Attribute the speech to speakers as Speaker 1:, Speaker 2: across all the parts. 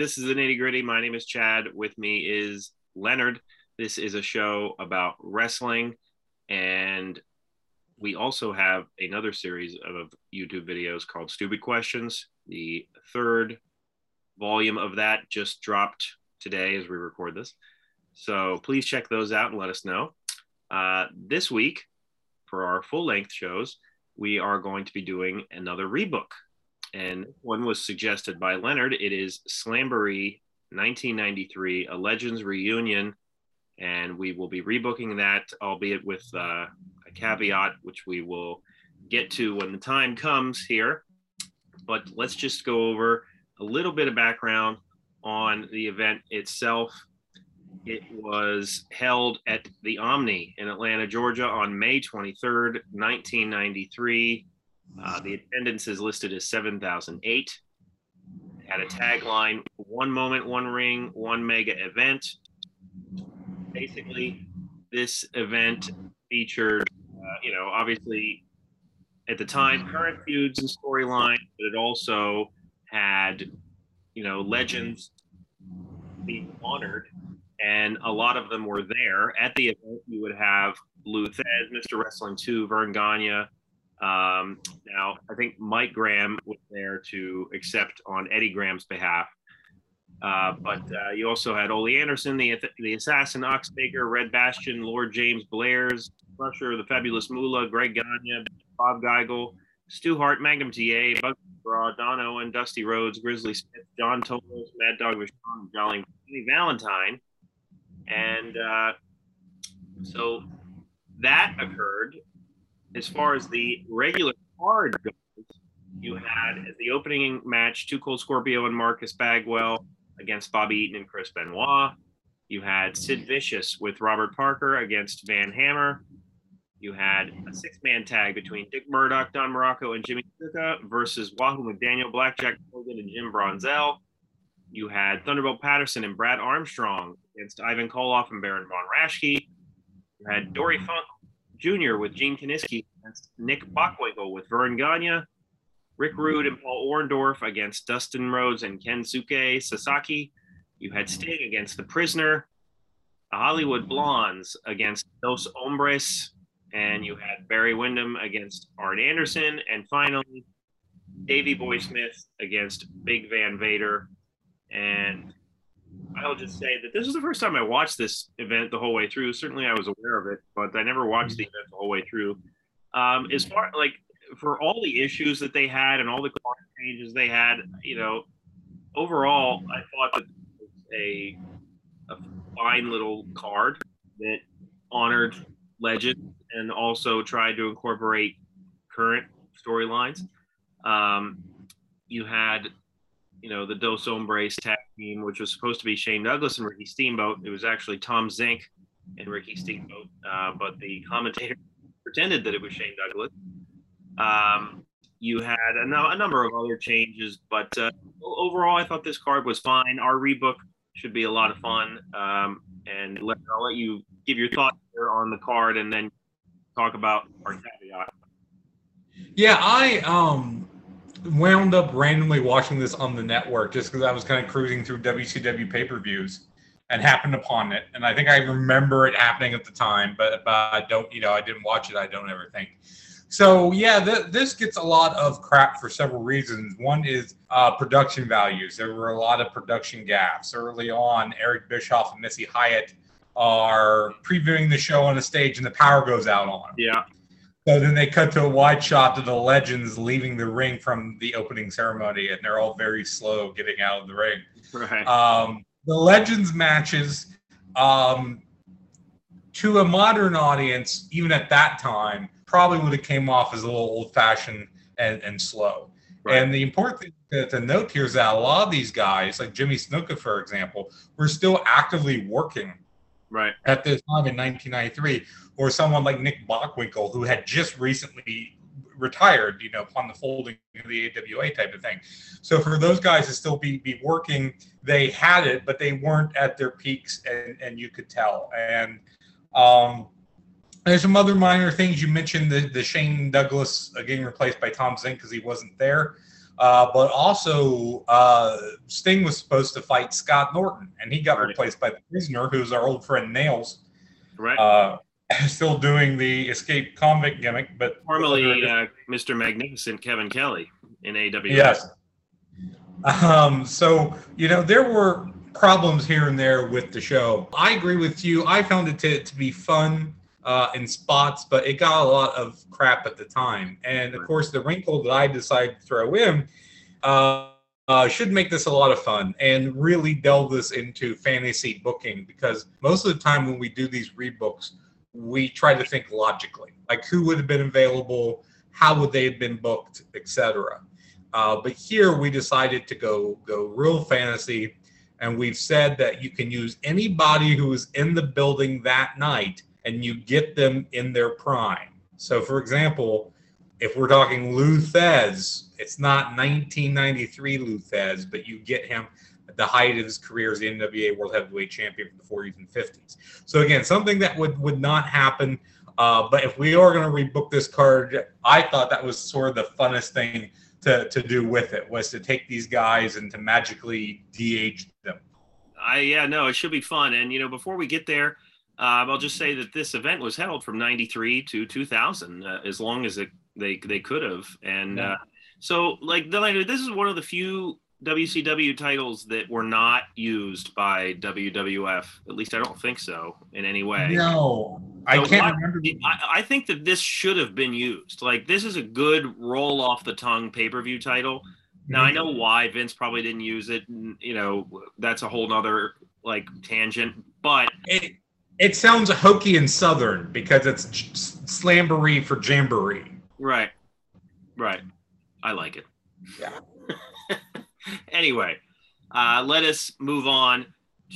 Speaker 1: This is the nitty gritty. My name is Chad. With me is Leonard. This is a show about wrestling, and we also have another series of YouTube videos called Stupid Questions. The third volume of that just dropped today as we record this. So please check those out and let us know. Uh, this week, for our full length shows, we are going to be doing another rebook. And one was suggested by Leonard. It is Slamboree 1993, a Legends reunion. And we will be rebooking that, albeit with uh, a caveat, which we will get to when the time comes here. But let's just go over a little bit of background on the event itself. It was held at the Omni in Atlanta, Georgia on May 23rd, 1993. Uh, the attendance is listed as 7,008. Had a tagline one moment, one ring, one mega event. Basically, this event featured, uh, you know, obviously at the time, current feuds and storylines, but it also had, you know, legends being honored and a lot of them were there at the event. You would have Lou Thesz, Mr. Wrestling 2, Verne Gagne. Um, now, I think Mike Graham was there to accept on Eddie Graham's behalf. Uh, but uh, you also had Ole Anderson, the, the assassin, Ox Baker, Red Bastien, Lord James Blears, Crusher, the fabulous Moolah, Greg Gagne, Bob Geigel, Stu Hart, Magnum TA, Bugsy Raw, Don Owen, and Dusty Rhodes, Grizzly Smith, John Tolos, Mad Dog Vachon, Johnny Valentine. And uh, so that occurred. As far as the regular card goes, you had the opening match Two Cold Scorpio and Marcus Bagwell against Bobby Eaton and Chris Benoit. You had Sid Vicious with Robert Parker against Van Hammer. You had a six man tag between Dick Murdoch, Don Muraco, and Jimmy Snuka versus Wahoo McDaniel, Blackjack Hogan, and Jim Brunzell. You had Thunderbolt Patterson and Brad Armstrong against Ivan Koloff and Baron von Raschke. You had Dory Funk Jr. with Gene Kiniski against Nick mm-hmm. Bockwinkel with Verne Gagne. Rick Rude and Paul Orndorff against Dustin Rhodes and Kensuke Sasaki. You had mm-hmm. Sting against The Prisoner. The Hollywood Blondes against Dos Hombres. And you had Barry Windham against Arn Anderson. And finally, Davey Boy Smith against Big Van Vader. And I'll just say that this was the first time I watched this event the whole way through. Certainly, I was aware of it, but I never watched the event the whole way through. Um, as far like for all the issues that they had and all the changes they had, you know, overall, I thought that it was a a fine little card that honored legend and also tried to incorporate current storylines. Um, you had you know, the Dos Hombres tag team, which was supposed to be Shane Douglas and Ricky Steamboat. It was actually Tom Zink and Ricky Steamboat, uh, but the commentator pretended that it was Shane Douglas. Um, you had a, a, number of other changes, but uh, overall, I thought this card was fine. Our rebook should be a lot of fun. Um, and let, I'll let you give your thoughts on the card and then talk about our caveat.
Speaker 2: Yeah, I um wound up randomly watching this on the network just because I was kind of cruising through WCW pay per views and happened upon it. And I think I remember it happening at the time, but, but I don't, you know, I didn't watch it. I don't ever think. So yeah, th- this gets a lot of crap for several reasons. One is uh, production values. There were a lot of production gaps early on. Eric Bischoff and Missy Hyatt are previewing the show on a stage, and the power goes out on them.
Speaker 1: Yeah.
Speaker 2: So then they cut to a wide shot to the legends leaving the ring from the opening ceremony, and they're all very slow getting out of the ring.
Speaker 1: Right.
Speaker 2: Um, the legends matches, um, to a modern audience, even at that time, probably would have came off as a little old fashioned and, and slow. Right. And the important thing to, to, note here is that a lot of these guys, like Jimmy Snuka, for example, were still actively working
Speaker 1: right
Speaker 2: at this time in 1993 or someone like nick bockwinkel who had just recently retired you know upon the folding of the awa type of thing. So for those guys to still be be working they had it but they weren't at their peaks and and you could tell. And um there's some other minor things. You mentioned the, the shane douglas getting replaced by tom zink because he wasn't there. Uh, but also, uh, Sting was supposed to fight Scott Norton, and he got
Speaker 1: Right.
Speaker 2: replaced by the prisoner, who's our old friend Nails,
Speaker 1: Right.
Speaker 2: uh, still doing the escape convict gimmick, but
Speaker 1: Formerly uh, Mr. Magnificent Kevin Kelly in AW.
Speaker 2: Yes. Um, so, you know, there were problems here and there with the show. I agree with you. I found it to, to be fun uh, in spots, but it got a lot of crap at the time. And of course, the wrinkle that I decided to throw in uh, uh, should make this a lot of fun and really delve this into fantasy booking because most of the time when we do these rebooks, we try to think logically like who would have been available, how would they have been booked, etc. Uh, but here we decided to go go real fantasy, and we've said that you can use anybody who is in the building that night, and you get them in their prime. So, for example, if we're talking Lou Thesz, it's not 1993 Lou Thesz, but you get him the height of his career as the NWA World Heavyweight Champion for the 40s and 50s. So again, something that would would not happen. Uh, but if we are going to rebook this card, I thought that was sort of the funnest thing to, to do with it was to take these guys and to magically de-age them.
Speaker 1: I yeah no, it should be fun. And you know, before we get there, um, I'll just say that this event was held from '93 to 2000, uh, as long as it, they they could have. And
Speaker 2: Yeah.
Speaker 1: uh, so, like, this is one of the few WCW titles that were not used by WWF. At least I don't think so in any way.
Speaker 2: No, I can't remember.
Speaker 1: I, I think that this should have been used. Like, this is a good roll off the tongue pay per view title. Now I mhm. know why Vince probably didn't use it. And, you know, that's a whole nother like tangent. But
Speaker 2: It, it sounds hokey and southern because it's slamboree for jamboree.
Speaker 1: right, right, I like it.
Speaker 2: Yeah.
Speaker 1: anyway, uh, let us move on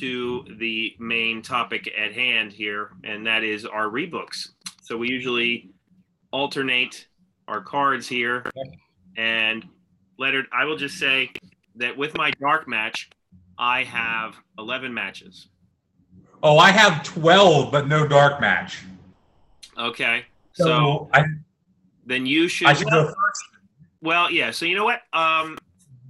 Speaker 1: to the main topic at hand here, and that is our rebooks. So we usually alternate our cards here, and Leonard, I will just say that with my dark match, I have 11 matches.
Speaker 2: Oh, I have 12, but no dark match.
Speaker 1: Okay. So,
Speaker 2: So I,
Speaker 1: then you should.
Speaker 2: I should
Speaker 1: well,
Speaker 2: go first.
Speaker 1: well, yeah. So you know what? Um,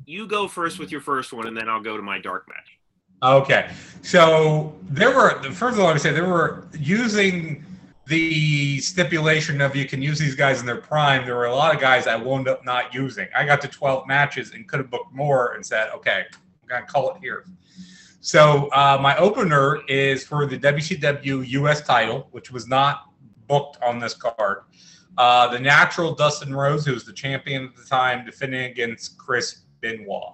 Speaker 1: you go first with your first one, and then I'll go to my dark match.
Speaker 2: Okay. So there were, first of all, I would say there were using the stipulation of you can use these guys in their prime. There were a lot of guys I wound up not using. I got to 12 matches and could have booked more and said, okay, I'm going to call it here. So uh, my opener is for the WCW US title, which was not booked on this card. Uh, the natural Dustin Rhodes, who was the champion at the time, defending against Chris Benoit.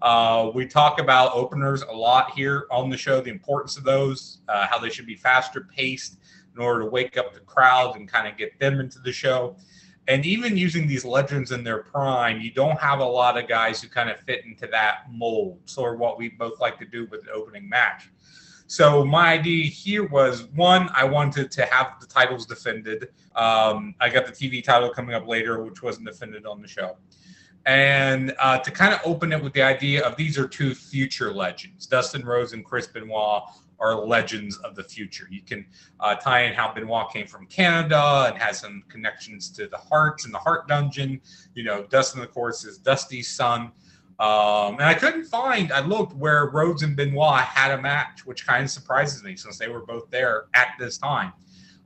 Speaker 2: Uh, we talk about openers a lot here on the show, the importance of those, uh, how they should be faster paced in order to wake up the crowd and kind of get them into the show. And even using these legends in their prime, you don't have a lot of guys who kind of fit into that mold. Sort of what we both like to do with an opening match. So my idea here was one, I wanted to have the titles defended. Um, I got the TV title coming up later, which wasn't defended on the show and uh, to kind of open it with the idea of these are two future legends. Dustin Rhodes and Chris Benoit are legends of the future. You can uh, tie in how Benoit came from Canada and has some connections to the Harts and the Hart Dungeon. You know, Dustin, of course, is Dusty's son. Um, and I couldn't find, I looked where Rhodes and Benoit had a match, which kind of surprises me since they were both there at this time.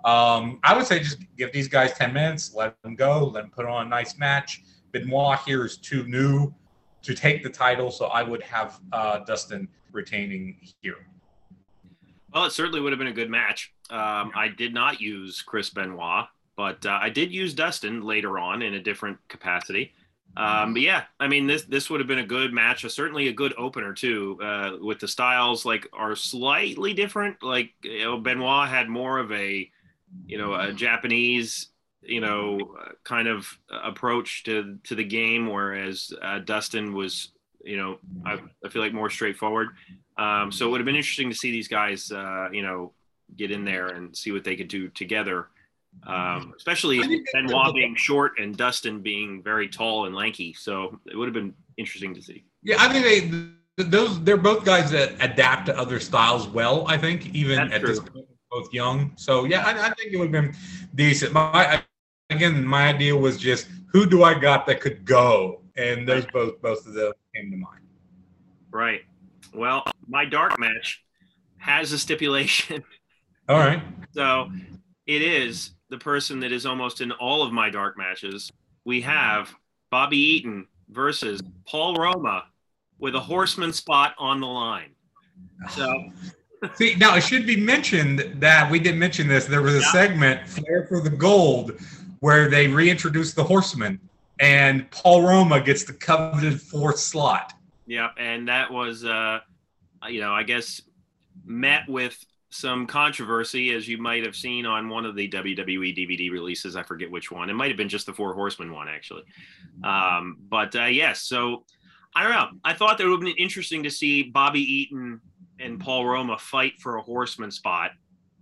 Speaker 2: Um, I would say just give these guys 10 minutes, let them go, let them put on a nice match. Benoit here is too new to take the title, so I would have uh, Dustin retaining here.
Speaker 1: Well, it certainly would have been a good match. Um, I did not use Chris Benoit, but uh, I did use Dustin later on in a different capacity. Um, but yeah, I mean this this would have been a good match, uh, certainly a good opener too. Uh, with the styles like are slightly different. Like you know, Benoit had more of a you know a Japanese you know kind of approach to to the game, whereas uh, Dustin was you know I, I feel like more straightforward. Um, so it would have been interesting to see these guys, uh, you know, get in there and see what they could do together. Um, especially Benoit being short and Dustin being very tall and lanky. So it would have been interesting to see.
Speaker 2: Yeah, I think they those they're both guys that adapt to other styles well. I think even
Speaker 1: That's
Speaker 2: at this point, both young. So yeah, I, I think it would have been decent. My again, my idea was just who do I got that could go and those both both of them came to mind.
Speaker 1: Right. Well, my dark match has a stipulation.
Speaker 2: All right.
Speaker 1: So it is the person that is almost in all of my dark matches. We have Bobby Eaton versus Paul Roma with a horseman spot on the line. So
Speaker 2: See, now it should be mentioned that we didn't mention this. There was a
Speaker 1: Yeah.
Speaker 2: segment, Flair for the Gold, where they reintroduced the Horseman, and Paul Roma gets the coveted fourth slot.
Speaker 1: yeah, and that was uh you know, I guess met with some controversy as you might have seen on one of the WWE DVD releases. I forget which one. It might have been just the Four Horsemen one actually. Um, but uh, yes, so I don't know. I thought that it would have been interesting to see Bobby Eaton and Paul Roma fight for a horseman spot.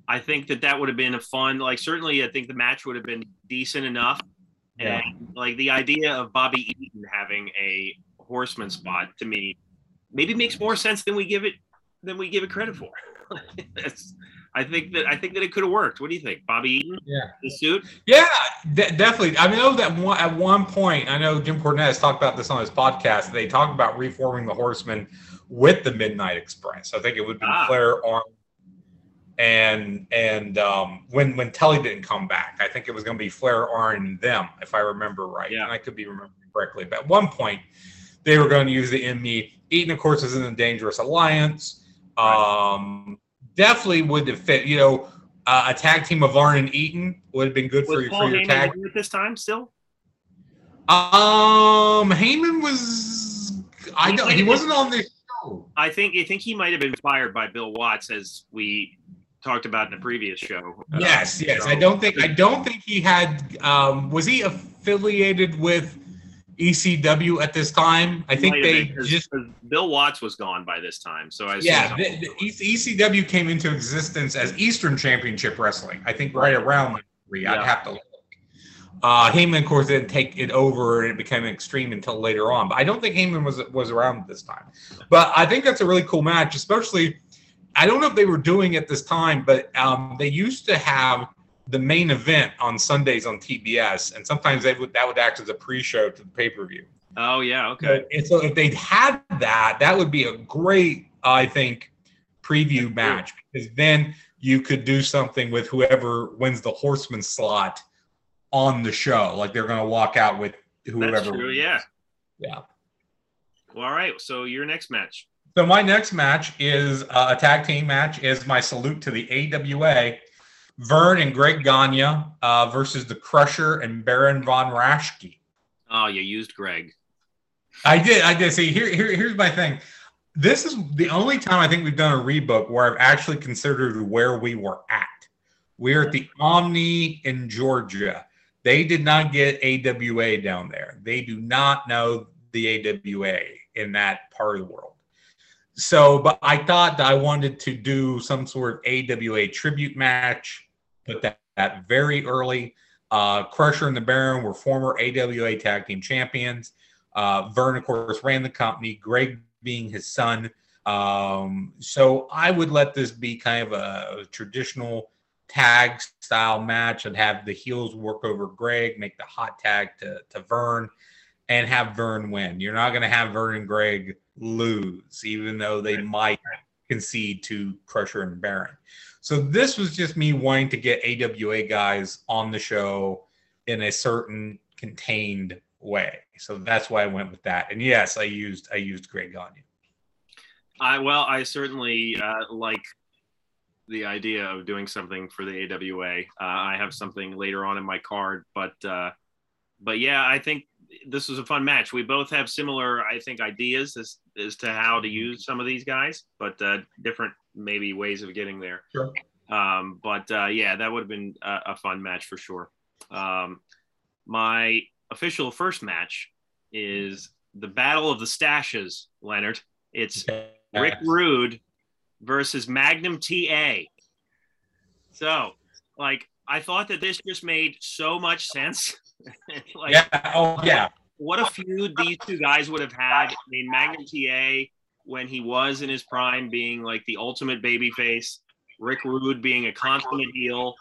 Speaker 1: I think that that would have been a fun, like certainly I think the match would have been decent enough.
Speaker 2: Yeah.
Speaker 1: And like the idea of Bobby Eaton having a horseman spot to me maybe makes more sense than we give it than we give it credit for. I think that I think that it could have worked. What do you think, Bobby Eaton?
Speaker 2: Yeah.
Speaker 1: The suit?
Speaker 2: Yeah, de- definitely. I know that one, at one point, I know Jim Cornette has talked about this on his podcast. They talked about reforming the Horsemen with the Midnight Express. I think it would be
Speaker 1: Ah.
Speaker 2: Flair, Arn, and and um, when when Telly didn't come back, I think it was going to be Flair, Arn, and them, if I remember right.
Speaker 1: Yeah.
Speaker 2: And I could be remembering correctly. But at one point, they were going to use the in ME. Eaton, of course, is in the Dangerous Alliance. Um, definitely would have fit. You know, uh, a tag team of Arn and Eaton would have been good for
Speaker 1: Was
Speaker 2: your,
Speaker 1: Paul
Speaker 2: for your tag.
Speaker 1: at this time still?
Speaker 2: Um, Heyman was. I
Speaker 1: He
Speaker 2: don't. He wasn't on this show.
Speaker 1: I think I think he might have been fired by Bill Watts as we talked about in the previous show.
Speaker 2: Yes, yes.
Speaker 1: so-
Speaker 2: I don't think. I don't think he had. Um, was he affiliated with ECW at this time? I think they
Speaker 1: been, 'cause-
Speaker 2: just.
Speaker 1: 'cause Bill Watts was gone by this time, so I
Speaker 2: Yeah, the, the ECW came into existence as Eastern Championship Wrestling. I think right around that three. I'd have to look. Uh, Heyman, of course, didn't take it over, and it became extreme until later on. But I don't think Heyman was was around this time. But I think that's a really cool match, especially. I don't know if they were doing it this time, but um, they used to have the main event on Sundays on TBS, and sometimes they would that would act as a pre-show to the pay-per-view.
Speaker 1: oh yeah, okay.
Speaker 2: And so if they'd had that, that would be a great, I think, preview match because then you could do something with whoever wins the horseman slot on the show. Like they're going to walk out with whoever.
Speaker 1: That's true. Yeah.
Speaker 2: Yeah.
Speaker 1: Well, all right. So your next match.
Speaker 2: So my next match is uh, a tag team match. Is my salute to the AWA, Verne and Greg Gagne uh, versus the Crusher and Baron von Raschke.
Speaker 1: Oh, you used Greg.
Speaker 2: I did. I did. See, here, here, here's my thing. This is the only time I think we've done a rebook where I've actually considered where we were at. We're at the Omni in Georgia. They did not get AWA down there. They do not know the AWA in that part of the world. So, but I thought that I wanted to do some sort of AWA tribute match, put that, that very early. Uh, Crusher and the Baron were former AWA tag team champions. Uh, Verne, of course, ran the company, Greg being his son. Um, so I would let this be kind of a, traditional tag style match and have the heels work over Greg, make the hot tag to, to Verne, and have Verne win. You're not going to have Verne and Greg lose, even though they might concede to Crusher and Baron. So this was just me wanting to get AWA guys on the show in a certain contained way. So that's why I went with that. And yes, I used I used Greg Gagne.
Speaker 1: I well, I certainly uh, like the idea of doing something for the AWA. Uh, I have something later on in my card, but uh, but yeah, I think this was a fun match. We both have similar, I think, ideas as as to how to use some of these guys, but uh, different maybe ways of getting there.
Speaker 2: Sure.
Speaker 1: Um, but uh, yeah, that would have been a, a fun match for sure. Um, my official first match is the Battle of the Stashes, Leonard. It's Rick Rude versus Magnum TA. So, like, I thought that this just made so much sense. like,
Speaker 2: yeah. Oh yeah.
Speaker 1: What a feud these two guys would have had. I mean, Magnum TA, when he was in his prime, being like the ultimate babyface, Rick Rude being a consummate heel.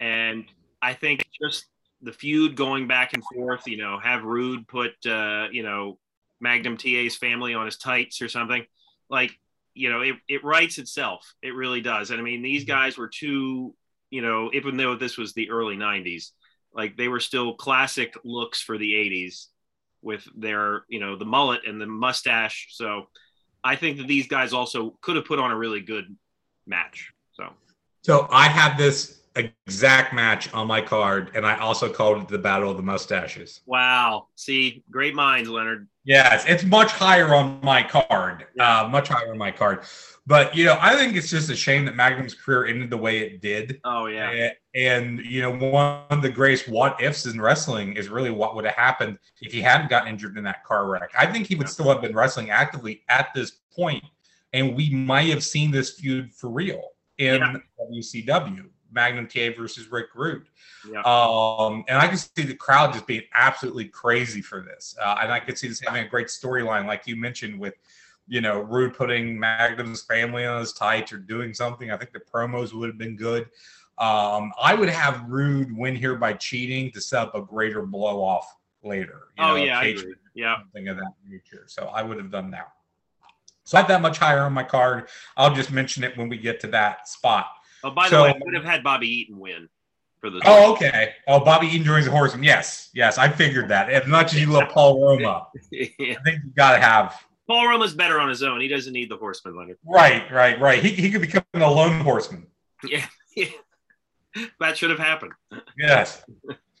Speaker 1: And I think just the feud going back and forth. You know, have Rude put uh, you know Magnum TA's family on his tights or something. Like you know, it it writes itself. It really does. And I mean, these guys were two. You know, even though this was the early '90s, like they were still classic looks for the '80s with their you know the mullet and the mustache. So I think that these guys also could have put on a really good match. So,
Speaker 2: so I have this exact match on my card, and I also called it the Battle of the Mustaches.
Speaker 1: Wow! See, great minds, Leonard.
Speaker 2: Yes, it's much higher on my card. Uh, much higher on my card. But you know, I think it's just a shame that Magnum's career ended the way it did.
Speaker 1: Oh yeah.
Speaker 2: And you know, one of the greatest what ifs in wrestling is really what would have happened if he hadn't gotten injured in that car wreck. I think he would still have been wrestling actively at this point, and we might have seen this feud for real in yeah. WCW. Magnum TA versus Rick Rude. Yeah. Um, and I can see the crowd just being absolutely crazy for this. Uh, and I could see this having a great storyline, like you mentioned, with you know Rude putting Magnum's family on his tights or doing something. I think the promos would have been good. Um, I would have Rude win here by cheating to set up a greater blow off later.
Speaker 1: oh know, yeah. Yeah,
Speaker 2: something of that nature. So I would have done that. So I have that much higher on my card. I'll just mention it when we get to that spot.
Speaker 1: Oh, by the so, way, I would have had Bobby Eaton win for the.
Speaker 2: Oh, okay. Oh, Bobby Eaton joins the horseman. Yes, yes, I figured that. As much as you love Paul Roma, yeah. I think you got to have.
Speaker 1: Paul Roma's better on his own. He doesn't need the horseman, Leonard.
Speaker 2: Right, right, right. He, he could become a lone horseman.
Speaker 1: Yeah, yeah. that should have happened.
Speaker 2: Yes.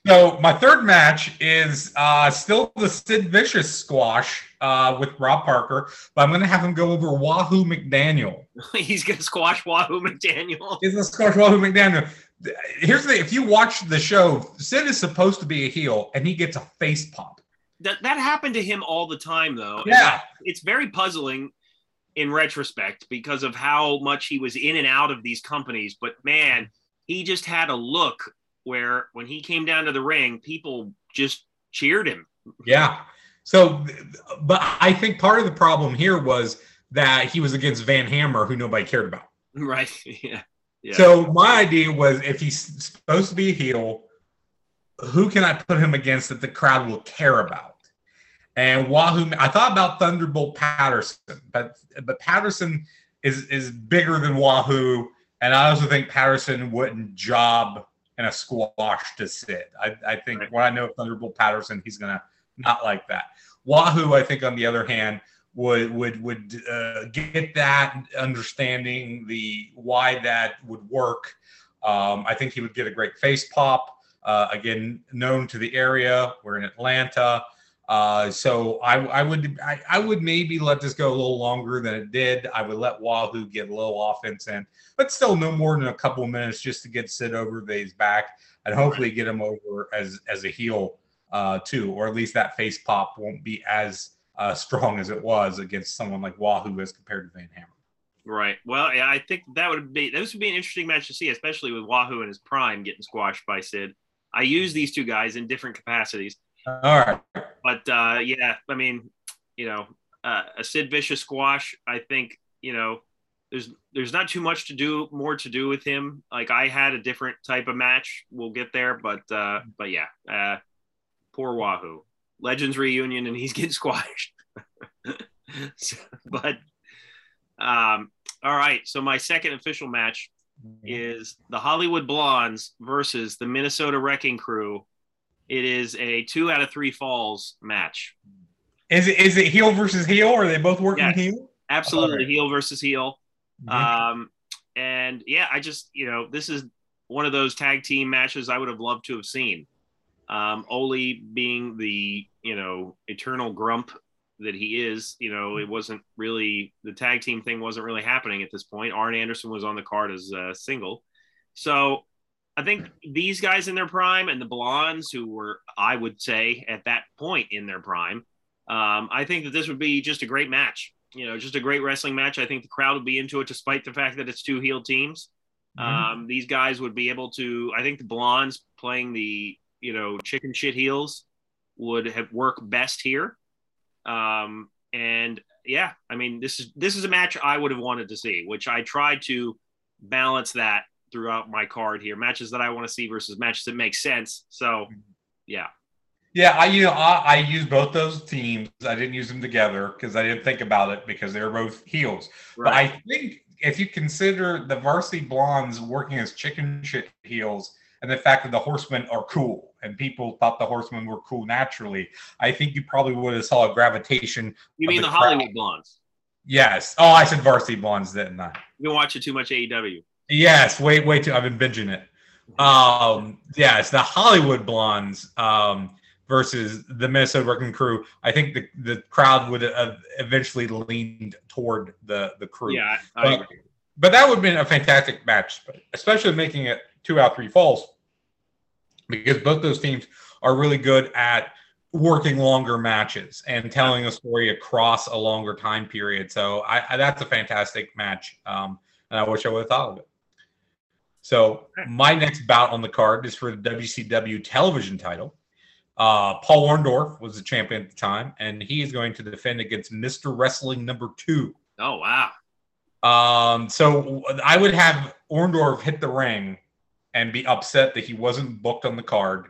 Speaker 2: So my third match is uh, still the Sid Vicious squash uh, with Rob Parker, but I'm going to have him go over Wahoo McDaniel.
Speaker 1: He's going to squash Wahoo McDaniel.
Speaker 2: He's going to squash Wahoo McDaniel. Here's the thing: if you watch the show, Sid is supposed to be a heel, and he gets a face pop.
Speaker 1: That that happened to him all the time, though.
Speaker 2: Yeah,
Speaker 1: it's very puzzling in retrospect because of how much he was in and out of these companies. But man, he just had a look where when he came down to the ring, people just cheered him.
Speaker 2: Yeah. So, but I think part of the problem here was that he was against Van Hammer, who nobody cared about.
Speaker 1: Right. Yeah.
Speaker 2: yeah. So my idea was if he's supposed to be a heel, who can I put him against that the crowd will care about? And Wahoo, I thought about Thunderbolt Patterson, but but Patterson is is bigger than Wahoo, and I also think Patterson wouldn't job in a squash to Sid. I, I think right. what I know of Thunderbolt Patterson, he's gonna not like that. Wahoo, I think on the other hand, would would would uh, get that understanding the why that would work. Um, I think he would get a great face pop. Uh, again, known to the area. We're in Atlanta. Uh, so I, I would I, I, would maybe let this go a little longer than it did. I would let Wahoo get a little offense in, but still no more than a couple of minutes just to get Sid over his back and hopefully get him over as as a heel uh, too, or at least that face pop won't be as uh, strong as it was against someone like Wahoo as compared to Van Hammer.
Speaker 1: Right. Well, yeah, I think that would be this would be an interesting match to see, especially with Wahoo in his prime getting squashed by Sid. I use these two guys in different capacities.
Speaker 2: All right.
Speaker 1: But uh, yeah, I mean, you know, uh, a Sid Vicious squash. I think you know, there's there's not too much to do more to do with him. Like I had a different type of match. We'll get there, but uh, but yeah, uh, poor Wahoo. Legends reunion, and he's getting squashed. so, but um, all right. So my second official match is the Hollywood Blondes versus the Minnesota Wrecking Crew it is a two out of three falls match.
Speaker 2: Is it is it heel versus heel? Or are they both working
Speaker 1: yes,
Speaker 2: heel?
Speaker 1: Absolutely, right. heel versus heel. Mm-hmm. Um, and yeah, I just you know this is one of those tag team matches I would have loved to have seen. Um, Ole being the you know eternal grump that he is, you know, it wasn't really the tag team thing wasn't really happening at this point. Arn Anderson was on the card as a single, so I think these guys in their prime and the blondes who were, I would say, at that point in their prime, um, I think that this would be just a great match. You know, just a great wrestling match. I think the crowd would be into it, despite the fact that it's two heel teams. Mm-hmm. Um, these guys would be able to. I think the blondes playing the you know chicken shit heels would have worked best here. Um, and yeah, I mean, this is this is a match I would have wanted to see, which I tried to balance that throughout my card here. Matches that I want to see versus matches that make sense. So, yeah.
Speaker 2: Yeah, I you know I, I use both those teams. I didn't use them together because I didn't think about it because they were both heels. Right. But I think if you consider the varsity blondes working as chicken shit heels and the fact that the horsemen are cool and people thought the horsemen were cool naturally, I think you probably would have saw a gravitation.
Speaker 1: You mean the, the Hollywood blondes?
Speaker 2: Yes. Oh, I said varsity blondes, didn't I?
Speaker 1: You've been watching too much AEW.
Speaker 2: Yes, wait, wait too. I've been binging it. Um, yes, the Hollywood blondes. Um, versus the Minnesota Wrecking Crew, I think the, the crowd would have eventually leaned toward the the crew.
Speaker 1: Yeah,
Speaker 2: but, but, that would have been a fantastic match, especially making it two out three falls, because both those teams are really good at working longer matches and telling a story across a longer time period. So I, I that's a fantastic match, um, and I wish I would have thought of it. So my next bout on the card is for the WCW television title. Uh, Paul Orndorff was the champion at the time, and he is going to defend against Mr. Wrestling number two.
Speaker 1: Oh, wow.
Speaker 2: Um, so I would have Orndorff hit the ring and be upset that he wasn't booked on the card.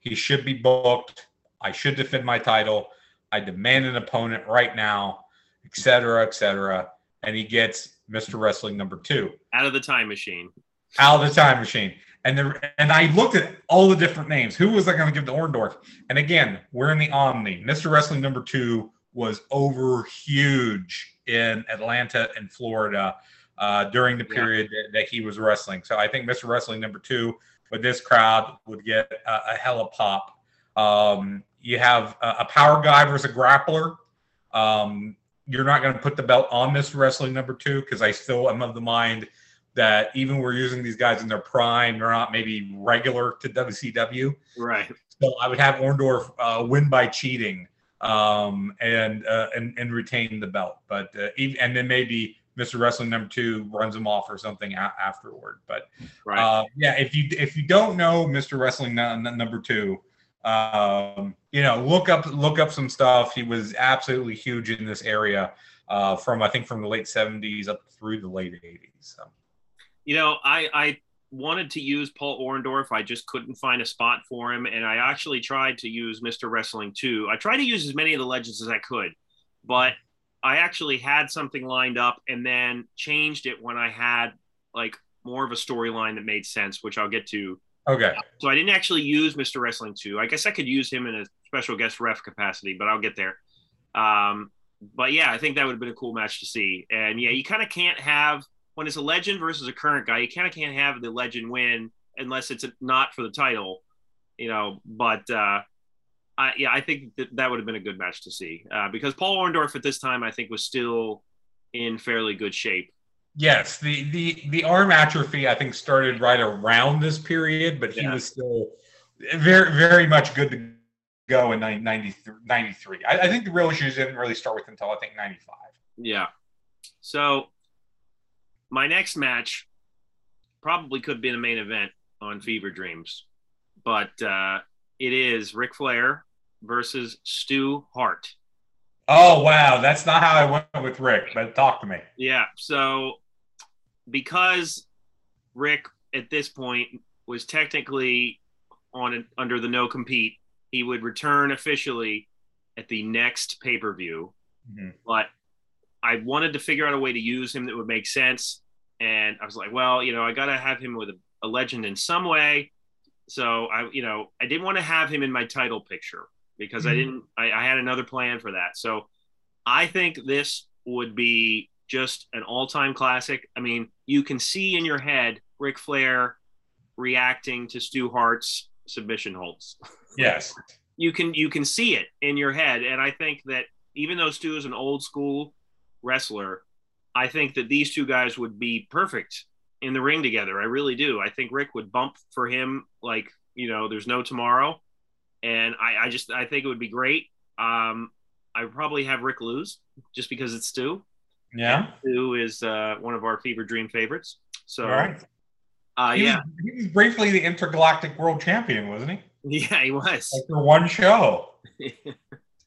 Speaker 2: He should be booked. I should defend my title. I demand an opponent right now, etc., etc. And he gets Mr. Wrestling number two.
Speaker 1: Out of the time machine.
Speaker 2: Out of the time machine. And the and I looked at all the different names. Who was I going to give to Orndorff? And again, we're in the Omni. Mr. Wrestling number two was over huge in Atlanta and Florida uh, during the period yeah. that, that, he was wrestling. So I think Mr. Wrestling number two with this crowd would get a, a hella pop. Um, you have a, a, power guy versus a grappler. Um, you're not going to put the belt on Mr. Wrestling number two because I still am of the mind – that even we're using these guys in their prime, they're not maybe regular to WCW.
Speaker 1: Right.
Speaker 2: So I would have Orndorff uh, win by cheating um, and, uh, and and retain the belt, but uh, even, and then maybe Mr. Wrestling number two runs him off or something a- afterward. But right. Uh, yeah, if you if you don't know Mr. Wrestling n- number two, um, you know look up look up some stuff. He was absolutely huge in this area uh, from I think from the late '70s up through the late '80s. So.
Speaker 1: You know, I I wanted to use Paul Orndorff. I just couldn't find a spot for him, and I actually tried to use Mr. Wrestling too. I tried to use as many of the legends as I could, but I actually had something lined up and then changed it when I had like more of a storyline that made sense, which I'll get to.
Speaker 2: Okay.
Speaker 1: So I didn't actually use Mr. Wrestling 2. I guess I could use him in a special guest ref capacity, but I'll get there. Um, but yeah, I think that would have been a cool match to see. And yeah, you kind of can't have when it's a legend versus a current guy, you kind of can't have the legend win unless it's a, not for the title, you know. But uh, I, yeah, I think that that would have been a good match to see uh, because Paul Orndorff at this time I think was still in fairly good shape.
Speaker 2: Yes, the the the arm atrophy I think started right around this period, but he yeah. was still very very much good to go in 93. I, I think the real issues didn't really start with until I think 95.
Speaker 1: Yeah. So my next match probably could be the main event on Fever Dreams, but uh, it is Ric Flair versus Stu Hart.
Speaker 2: Oh wow, that's not how I went with Ric. But talk to me.
Speaker 1: Yeah, so because Ric at this point was technically on an, under the no compete, he would return officially at the next pay per view. Mm-hmm. But I wanted to figure out a way to use him that would make sense. And I was like, well, you know, I got to have him with a, a, legend in some way. So I, you know, I didn't want to have him in my title picture because mm-hmm. I didn't, I, I had another plan for that. So I think this would be just an all time classic. I mean, you can see in your head Ric Flair reacting to Stu Hart's submission holds.
Speaker 2: Yes.
Speaker 1: you can you can see it in your head. And I think that even though Stu is an old school wrestler, I think that these two guys would be perfect in the ring together. I really do. I think Ric would bump for him like, you know, there's no tomorrow. And I, I just I think it would be great. Um, I would probably have Ric lose just because it's Stu.
Speaker 2: Yeah.
Speaker 1: Stu is uh, one of our fever dream favorites. So
Speaker 2: right.
Speaker 1: Uh,
Speaker 2: he
Speaker 1: yeah.
Speaker 2: Was, he was briefly the intergalactic world champion, wasn't he?
Speaker 1: Yeah, he was.
Speaker 2: Like for one show.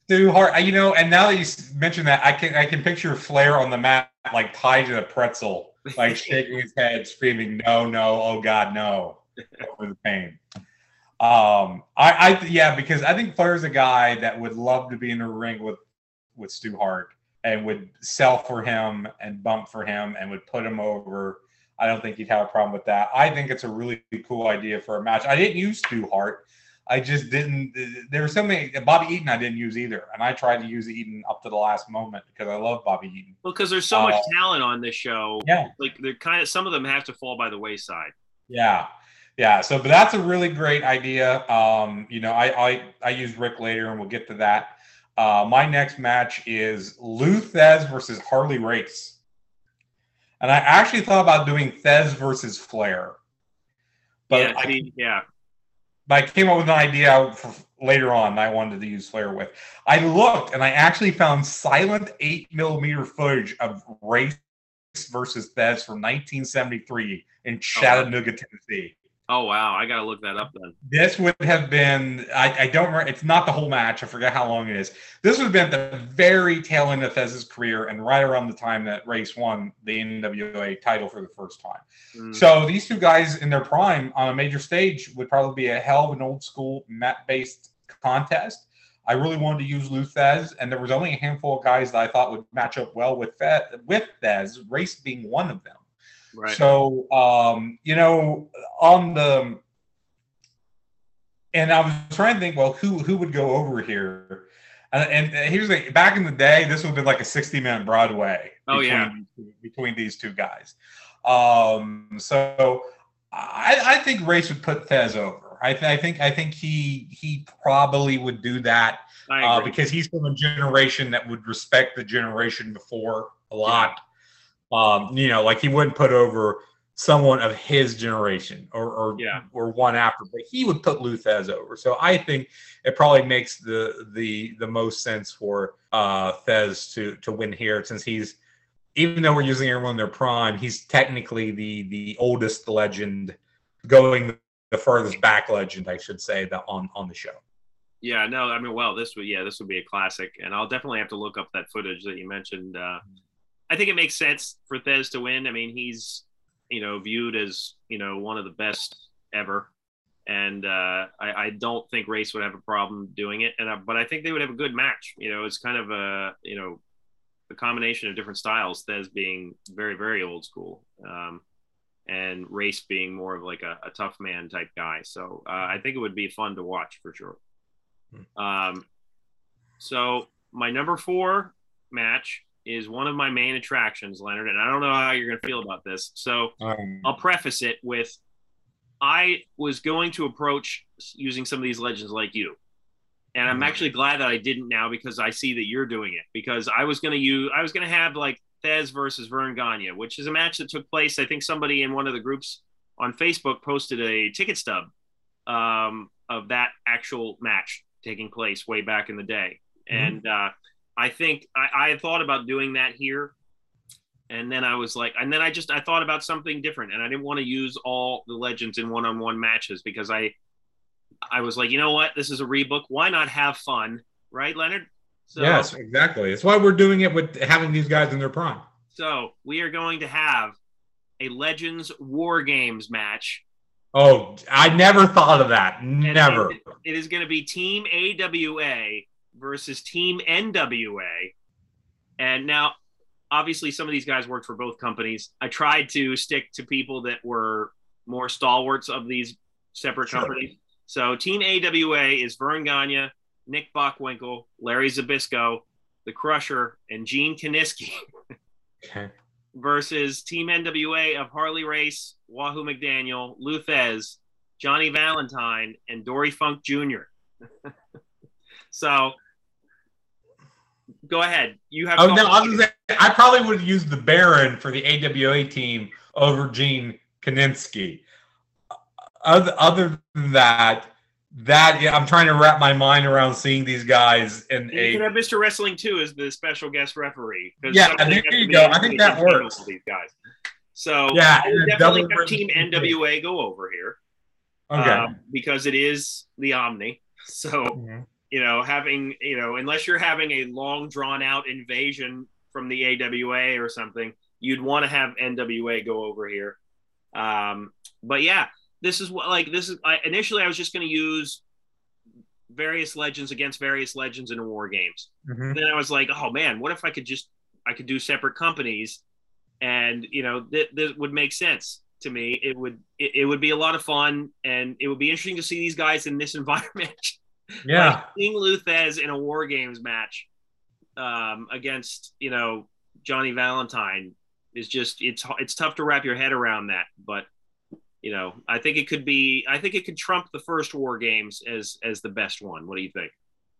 Speaker 2: Stu Hart, you know, and now that you mentioned that, I can I can picture Flair on the mat like tied to a pretzel, like shaking his head, screaming, "No, no, oh God, no!" over the pain. Um, I, I, yeah, because I think Flair's a guy that would love to be in the ring with with Stu Hart and would sell for him and bump for him and would put him over. I don't think he'd have a problem with that. I think it's a really cool idea for a match. I didn't use Stu Hart. I just didn't. There were so many. Bobby Eaton, I didn't use either, and I tried to use Eaton up to the last moment because I love Bobby Eaton.
Speaker 1: Well, because there's so much uh, talent on this show.
Speaker 2: Yeah,
Speaker 1: like they're kind of some of them have to fall by the wayside.
Speaker 2: Yeah, yeah. So, but that's a really great idea. Um, you know, I I I use Ric later, and we'll get to that. Uh, my next match is Lou Thesz versus Harley Race. And I actually thought about doing Thesz versus Flair.
Speaker 1: But yeah, I, yeah.
Speaker 2: But I came up with an idea for later on I wanted to use Flair with. I looked and I actually found silent 8 millimeter footage of Race versus Thesz from 1973 in oh, Chattanooga, oh. Tennessee.
Speaker 1: Oh wow, I gotta look that up then.
Speaker 2: This would have been I, I don't remember it's not the whole match, I forget how long it is. This would have been the very tail end of Thesz's career and right around the time that Race won the NWA title for the first time. Mm. So these two guys in their prime on a major stage would probably be a hell of an old school mat based contest. I really wanted to use Lou and there was only a handful of guys that I thought would match up well with Fe- with Thesz, Race being one of them.
Speaker 1: Right.
Speaker 2: So, um, you know, on the, and I was trying to think, well, who who would go over here? And, and here's the back in the day, this would have been like a 60 minute Broadway.
Speaker 1: Oh between, yeah,
Speaker 2: between these two guys. Um, so I, I think Race would put Thesz over. I, th- I think I think he he probably would do that uh, because he's from a generation that would respect the generation before a lot. Um, you know, like he wouldn't put over someone of his generation or or,
Speaker 1: yeah.
Speaker 2: or one after, but he would put Lou Thesz over. So I think it probably makes the the the most sense for uh Thesz to to win here since he's even though we're using everyone in their prime, he's technically the the oldest legend going the furthest back legend, I should say, that on on the show.
Speaker 1: Yeah, no, I mean, well, this would yeah, this would be a classic, and I'll definitely have to look up that footage that you mentioned. Uh, I think it makes sense for Thesz to win. I mean, he's you know viewed as you know one of the best ever, and uh, I, I, don't think Race would have a problem doing it. And uh, but I think they would have a good match. You know, it's kind of a you know a combination of different styles. Thesz being very very old school, um, and Race being more of like a, a tough man type guy. So uh, I think it would be fun to watch for sure. Hmm. Um, so my number four match is one of my main attractions, Leonard, and I don't know how you're going to feel about this. So um, I'll preface it with I was going to approach using some of these legends like you. And I'm mm. actually glad that I didn't now because I see that you're doing it. Because I was going to use, I was going to have like Thesz versus Verne Gagne, which is a match that took place. I think somebody in one of the groups on Facebook posted a ticket stub um, of that actual match taking place way back in the day. Mm-hmm. And uh, I think I, I had thought about doing that here. And then I was like, and then I just I thought about something different, and I didn't want to use all the legends in one-on-one matches because I, I was like, you know what, this is a rebook. Why not have fun, right, Leonard?
Speaker 2: So, yes, exactly. That's why we're doing it with having these guys in their prime.
Speaker 1: So we are going to have a Legends War Games match.
Speaker 2: Oh, I never thought of that. Never.
Speaker 1: it is going to be Team AWA versus Team NWA. And now, obviously, some of these guys worked for both companies. I tried to stick to people that were more stalwarts of these separate sure. companies. So, Team AWA is Verne Gagne, Nick Bockwinkel, Larry Zbyszko, The Crusher, and Gene Kiniski.
Speaker 2: okay.
Speaker 1: Versus Team NWA of Harley Race, Wahoo McDaniel, Lou Thesz, Johnny Valentine, and Dory Funk Jr. so go ahead. You have.
Speaker 2: Oh no, I, was I probably would have used the Baron for the AWA team over Gene Kiniski. Other, other than that, that yeah, I'm trying to wrap my mind around seeing these guys in
Speaker 1: you a. You can have Mr. Wrestling too as the special guest referee.
Speaker 2: Yeah, there you go. I think that works.
Speaker 1: These guys. So
Speaker 2: yeah,
Speaker 1: definitely have Team NWA go over here.
Speaker 2: Okay. Um,
Speaker 1: because it is the Omni. So. Mm-hmm you know, having, you know, unless you're having a long drawn out invasion from the AWA or something, you'd want to have NWA go over here. Um, but yeah, this is what like this is. I, initially, I was just going to use various legends against various legends in war games.
Speaker 2: Mhm.
Speaker 1: Then I was like, oh man, what if I could just I could do separate companies, and you know th- this would make sense to me. It would it, it would be a lot of fun, and it would be interesting to see these guys in this environment.
Speaker 2: Yeah.
Speaker 1: like seeing Lou Thesz in a war games match um, against you know Johnny Valentine is just it's it's tough to wrap your head around that, but you know I think it could be I think it could trump the first war games as as the best one. What do you think?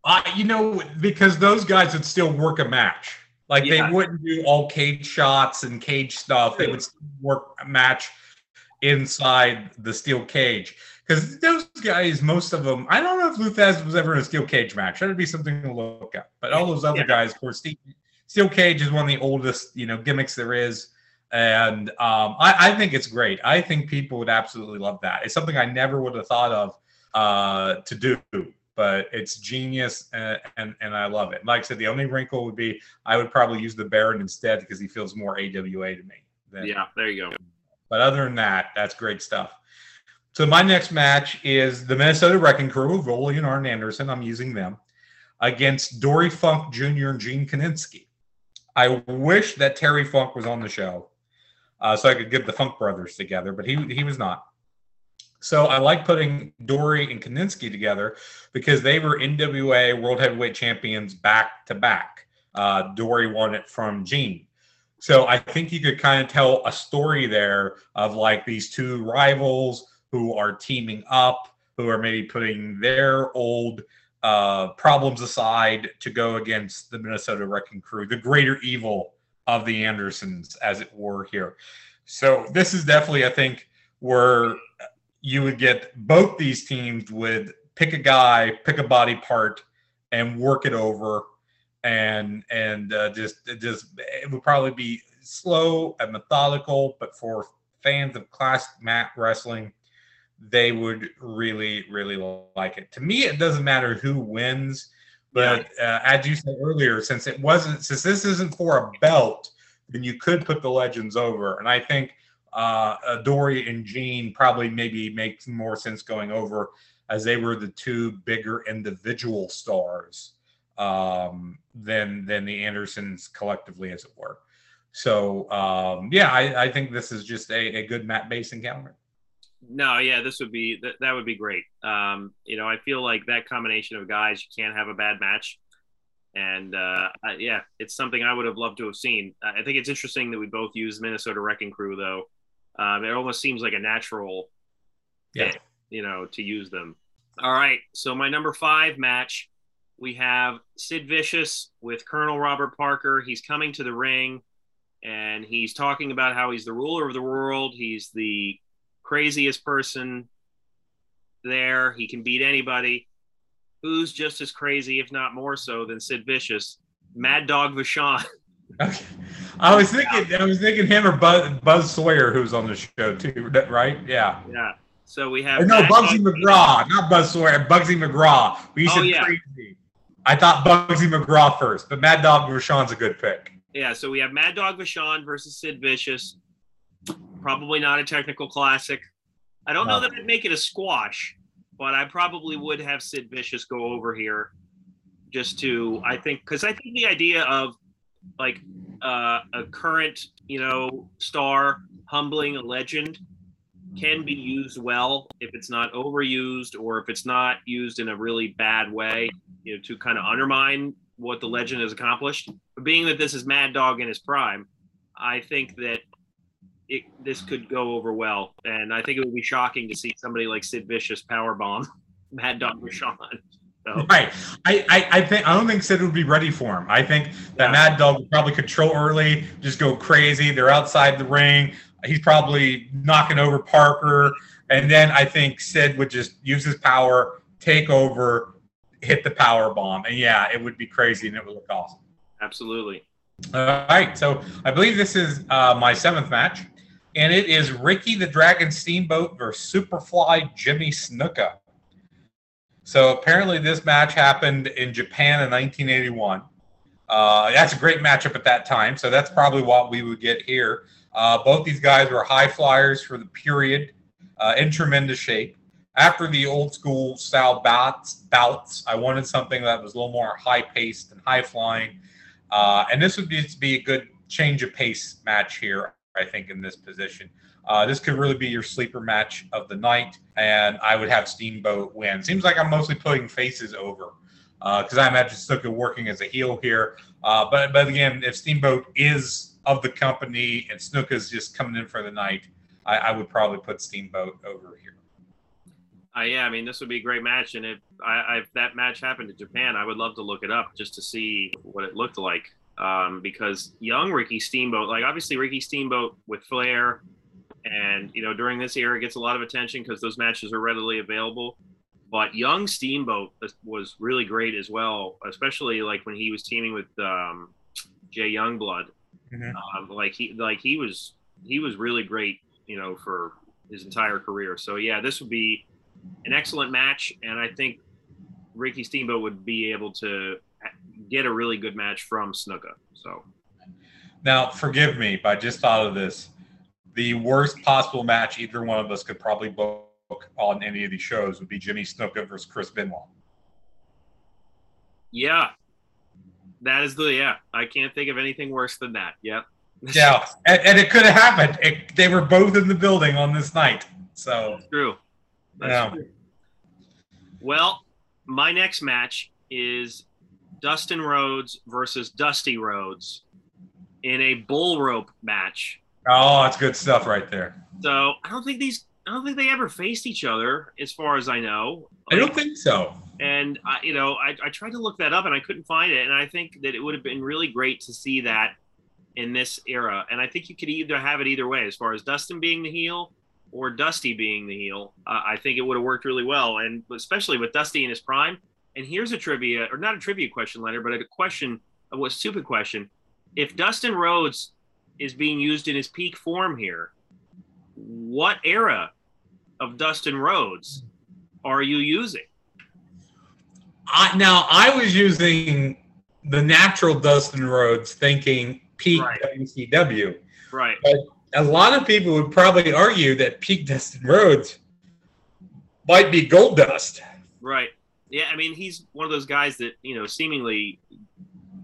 Speaker 2: I, you know, because those guys would still work a match. Like
Speaker 1: Yeah.
Speaker 2: they wouldn't do all cage shots and cage stuff. They would still work a match inside the steel cage. Because those guys, most of them, I don't know if Lou Thesz was ever in a steel cage match. That'd be something to look at. But all those other
Speaker 1: Yeah.
Speaker 2: guys, of course, steel, steel cage is one of the oldest, you know, gimmicks there is. And um, I, I think it's great. I think people would absolutely love that. It's something I never would have thought of uh, to do but it's genius and, and and I love it. Like I said, the only wrinkle would be I would probably use the Baron instead because he feels more AWA to me. Than,
Speaker 1: Yeah, there you go.
Speaker 2: But other than that, that's great stuff. So my next match is the Minnesota Wrecking Crew, Ole and Arn Anderson. I'm using them against Dory Funk Jr. and Gene Kiniski. I wish that Terry Funk was on the show uh, so I could get the Funk brothers together, but he he was not. So I like putting Dory and Kiniski together because they were NWA World Heavyweight Champions back to back. Uh, Dory won it from Gene. So I think you could kind of tell a story there of like these two rivals who are teaming up, who are maybe putting their old uh, problems aside to go against the Minnesota Wrecking Crew, the greater evil of the Andersons, as it were here. So this is definitely, I think, where you would get both these teams would pick a guy, pick a body part, and work it over, and and uh, just just it would probably be slow and methodical, but for fans of classic mat wrestling, they would really really like it. To me, it doesn't matter who wins, but uh, as you said earlier, since it wasn't since this isn't for a belt, then you could put the legends over, and I think uh, uh, Dory and Gene probably maybe makes more sense going over as they were the two bigger individual stars um, than than the Andersons collectively, as it were. So um, yeah, I, I think this is just a, a good mat base encounter.
Speaker 1: No, yeah, this would be that, that would be great. Um, you know, I feel like that combination of guys, you can't have a bad match. And uh, I, yeah, it's something I would have loved to have seen. I think it's interesting that we both use Minnesota Wrecking Crew, though. Um, it almost seems like a natural
Speaker 2: Yeah.
Speaker 1: fit, you know, to use them. All right, so my number five match, we have Sid Vicious with Colonel Robert Parker. He's coming to the ring, and he's talking about how he's the ruler of the world. He's the craziest person there. He can beat anybody. Who's just as crazy, if not more so, than Sid Vicious? Mad Dog Vachon.
Speaker 2: Okay. I was thinking, I was thinking him or Buzz, Buzz Sawyer, who's on the show too, right? Yeah.
Speaker 1: yeah. So we have
Speaker 2: Or no,
Speaker 1: Mad
Speaker 2: Bugsy
Speaker 1: Dog-
Speaker 2: McGraw, not Buzz Sawyer, Bugsy McGraw. We
Speaker 1: Oh,
Speaker 2: said
Speaker 1: yeah.
Speaker 2: crazy. I thought Bugsy McGraw first, but Mad Dog Vachon's a good pick.
Speaker 1: Yeah, so we have Mad Dog Vachon versus Sid Vicious. Probably not a technical classic. I don't know that I'd make it a squash, but I probably would have Sid Vicious go over here just to, I think, because I think the idea of like uh, a current, you know, star humbling a legend can be used well if it's not overused or if it's not used in a really bad way, you know, to kind of undermine what the legend has accomplished. But being that this is Mad Dog in his prime, I think that it this could go over well, and I think it would be shocking to see somebody like Sid Vicious powerbomb Mad Dog Vachon. So
Speaker 2: Right. I, I, I think I don't think Sid would be ready for him. I think that
Speaker 1: Yeah.
Speaker 2: Mad Dog would probably control early, just go crazy. They're outside the ring. He's probably knocking over Parker. And then I think Sid would just use his power, take over, hit the power bomb. And yeah, it would be crazy and it would look awesome.
Speaker 1: absolutely.
Speaker 2: All right. So I believe this is uh, my seventh match. And it is Ricky the Dragon Steamboat versus Superfly Jimmy Snuka. So apparently this match happened in Japan in 1981. Uh, that's a great matchup at that time. So that's probably what we would get here. Uh, both these guys were high flyers for the period, uh, in tremendous shape. After the old school style bouts, bouts, I wanted something that was a little more high paced and high flying. Uh, and this would be, be a good change of pace match here, I think, in this position. Uh, this could really be your sleeper match of the night, and I would have Steamboat win. Seems like I'm mostly putting faces over because uh, I imagine Snuka working as a heel here. Uh, but but again, if Steamboat is of the company and Snuka's just coming in for the night, I, I would probably put Steamboat over here.
Speaker 1: Uh, yeah, I mean, this would be a great match, and if, I, if that match happened in Japan, I would love to look it up just to see what it looked like. Um, because young Ricky Steamboat, like obviously Ricky Steamboat with Flair, and you know during this era gets a lot of attention because those matches are readily available. But young Steamboat was really great as well, especially like when he was teaming with um, Jay Youngblood. Mm-hmm. Um, like he like he was he was really great, you know, for his entire career. So yeah, this would be an excellent match, and I think Ricky Steamboat would be able to get a really good match from Snuka. So
Speaker 2: now, forgive me, but I just thought of this the worst possible match either one of us could probably book on any of these shows would be Jimmy Snuka versus Chris Benoit.
Speaker 1: Yeah, that is the yeah. I can't think of anything worse than that. Yep.
Speaker 2: yeah, and, and, it could have happened. It, they were both in the building on this night, so
Speaker 1: That's true. That's yeah. True. Well, my next match is Dustin Rhodes versus Dusty Rhodes in a bull rope match
Speaker 2: Oh, that's good stuff right there.
Speaker 1: So I don't think these. I don't think they ever faced each other, as far as I know.
Speaker 2: Like, I don't think so.
Speaker 1: And I, you know, I, I tried to look that up and I couldn't find it. And I think that it would have been really great to see that in this era. And I think you could either have it either way, as far as Dustin being the heel or Dusty being the heel. Uh, I think it would have worked really well, and especially with Dusty in his prime. And here's a trivia, or not a trivia question, Leonard, but a question, a stupid question. If Dustin Rhodes is being used in his peak form here. What era of Dustin Rhodes are you using?
Speaker 2: I, now, I was using the natural Dustin Rhodes, thinking peak right. WCW.
Speaker 1: Right.
Speaker 2: But a lot of people would probably argue that peak Dustin Rhodes might be gold dust.
Speaker 1: Right. Yeah, I mean, he's one of those guys that you know seemingly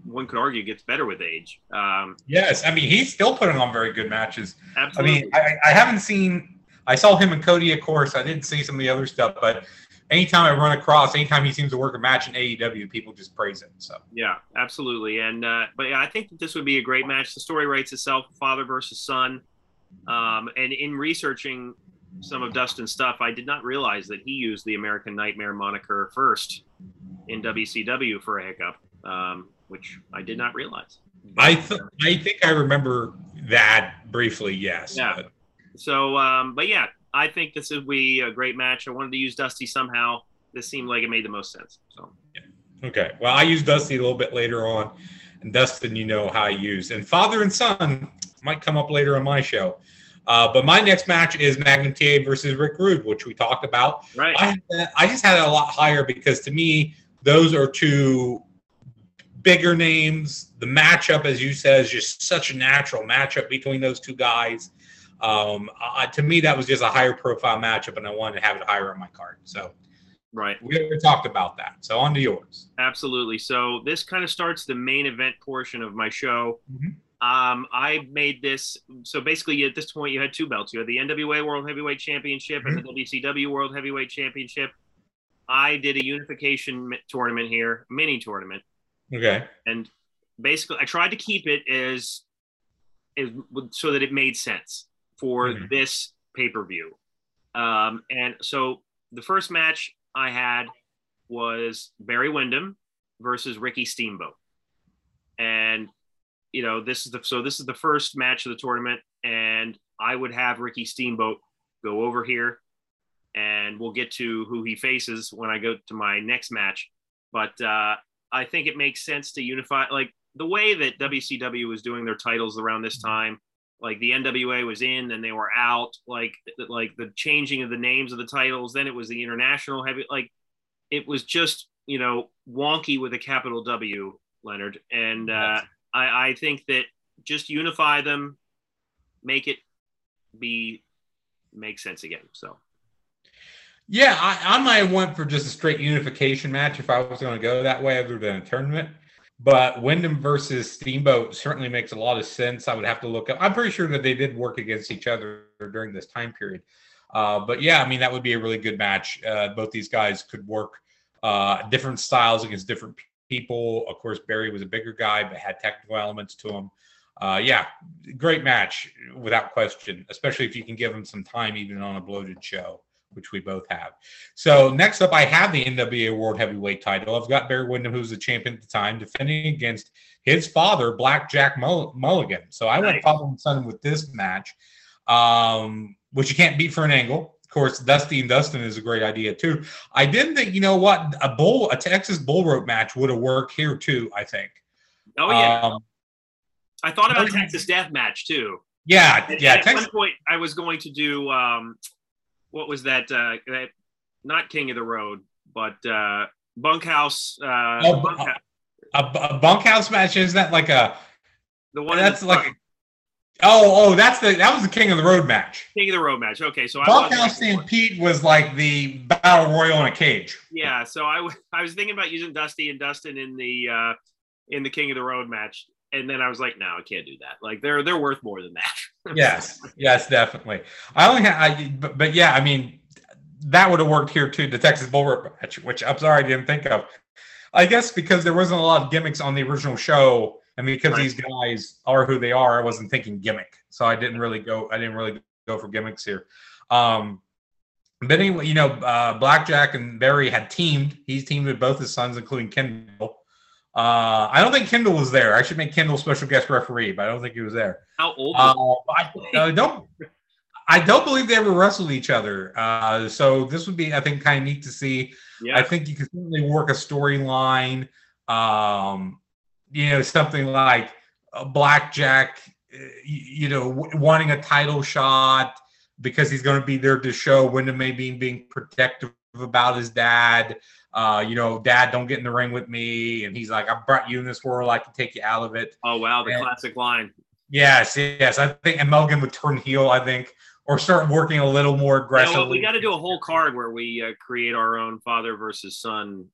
Speaker 1: one could argue gets better with age. Um,
Speaker 2: yes, I mean he's still putting on very good matches.
Speaker 1: Absolutely.
Speaker 2: I mean, I, I haven't seen. I saw him and Cody, of course. I didn't see some of the other stuff, but anytime I run across, anytime he seems to work a match in AEW, people just praise him. So
Speaker 1: yeah, absolutely. And uh, but yeah, I think that this would be a great match. The story writes itself: father versus son. Um, and in researching some of Dustin's stuff, I did not realize that he used the American Nightmare moniker first in WCW for a hiccup. Um, which I did not realize.
Speaker 2: I th- I think I remember that briefly. Yes.
Speaker 1: Yeah. But. So, um, but yeah, I think this would be a great match. I wanted to use Dusty somehow. This seemed like it made the most sense. So.
Speaker 2: Yeah. Okay. Well, I used Dusty a little bit later on, and Dustin, you know how I use, and father and son might come up later on my show. Uh, but my next match is Magnum TA versus Rick Rude, which we talked about.
Speaker 1: Right.
Speaker 2: I, I just had it a lot higher because to me, those are two bigger names. The matchup, as you said, is just such a natural matchup between those two guys. Um, uh, to me, that was just a higher profile matchup, and I wanted to have it higher on my card. So,
Speaker 1: right,
Speaker 2: we already talked about that. So, on to yours.
Speaker 1: Absolutely. So, this kind of starts the main event portion of my show. Mm-hmm. Um, I made this. So basically, at this point, you had two belts. You had the NWA World Heavyweight Championship mm-hmm. and the WCW World Heavyweight Championship. I did a unification tournament here, mini tournament,
Speaker 2: Okay.
Speaker 1: And basically, I tried to keep it as, as so that it made sense for mm-hmm. this pay per view. Um, and so the first match I had was Barry Windham versus Ricky Steamboat. And you know, this is the so this is the first match of the tournament, and I would have Ricky Steamboat go over here, and we'll get to who he faces when I go to my next match. But uh, I think it makes sense to unify like the way that WCW was doing their titles around this mm-hmm. time. Like the NWA was in, and they were out. Like like the changing of the names of the titles. Then it was the international heavy. Like it was just you know wonky with a capital W Leonard, and uh, I, I think that just unify them, make it be make sense again. So.
Speaker 2: Yeah, I, I might went for just a straight unification match if I was going to go that way, other than a tournament. But Windham versus Steamboat certainly makes a lot of sense. I would have to look up. I'm pretty sure that they did work against each other during this time period. Uh, but yeah, I mean that would be a really good match. Uh, both these guys could work uh, different styles against different people. Of course, Barry was a bigger guy, but had technical elements to him. Uh, yeah, great match without question, especially if you can give him some time, even on a bloated show which we both have. So next up, I have the NWA World Heavyweight title. I've got Barry Windham, who's the champion at the time, defending against his father, Black Jack Mulligan. So I went father and son with this match, um, which you can't beat for an angle. Of course, Dusty and Dustin is a great idea too. I didn't think, you know what, a bull, a Texas bull rope match would have worked here too. I think.
Speaker 1: Oh yeah. Um, I thought about Texas Death Match too.
Speaker 2: Yeah, yeah.
Speaker 1: At Texas- one point, I was going to do um, what was that? Uh, that not King of the Road, but uh, Bunkhouse. Uh, oh,
Speaker 2: bunkhouse. A, a, bunkhouse match isn't that like a the one that's like. A, oh, oh, that's the that was the King of the Road match.
Speaker 1: King of the Road match. Okay, so
Speaker 2: Bunkhouse Stampede was like the battle royal in a cage.
Speaker 1: Yeah, so I, w- I was thinking about using Dusty and Dustin in the uh, in the King of the Road match, and then I was like, no, I can't do that. Like they're they're worth more than that.
Speaker 2: yes, yes, definitely. I only have, I, but, but yeah, I mean, that would have worked here too. The Texas Bull match, which I'm sorry I didn't think of. I guess because there wasn't a lot of gimmicks on the original show, and because right. these guys are who they are, I wasn't thinking gimmick, so I didn't really go. I didn't really go for gimmicks here. Um, but anyway, you know, uh, Blackjack and Barry had teamed. He's teamed with both his sons, including Kendall. Uh, I don't think Kendall was there. I should make Kendall special guest referee, but I don't think he was there.
Speaker 1: How old?
Speaker 2: Uh, I, uh, don't. I don't believe they ever wrestled each other. Uh, so this would be, I think, kind of neat to see. Yeah. I think you could certainly work a storyline. Um, you know, something like a Blackjack. Uh, you know, wanting a title shot because he's going to be there to show Windham maybe being protective about his dad uh, you know, dad, don't get in the ring with me. And he's like, I brought you in this world. I can take you out of it.
Speaker 1: Oh, wow. The
Speaker 2: and,
Speaker 1: classic line.
Speaker 2: Yes, yes. I think, and Mulligan would turn heel, I think, or start working a little more aggressively. You know,
Speaker 1: we got to do a whole card where we uh, create our own father versus son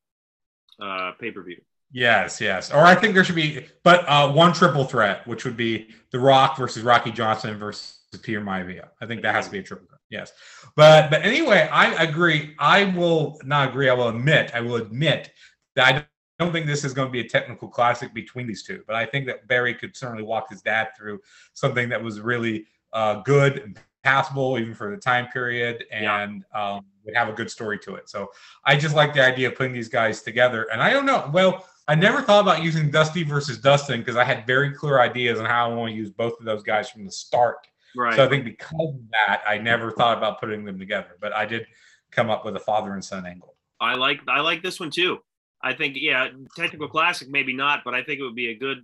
Speaker 1: uh, pay per view.
Speaker 2: Yes, yes. Or I think there should be, but uh, one triple threat, which would be The Rock versus Rocky Johnson versus Peter Maivia. I think that has to be a triple threat. Yes, but but anyway, I agree. I will not agree. I will admit. I will admit that I don't think this is going to be a technical classic between these two. But I think that Barry could certainly walk his dad through something that was really uh, good and passable, even for the time period, and yeah. um, would have a good story to it. So I just like the idea of putting these guys together. And I don't know. Well, I never thought about using Dusty versus Dustin because I had very clear ideas on how I want to use both of those guys from the start Right. So I think because of that, I never thought about putting them together, but I did come up with a father and son angle.
Speaker 1: I like I like this one too. I think yeah, technical classic maybe not, but I think it would be a good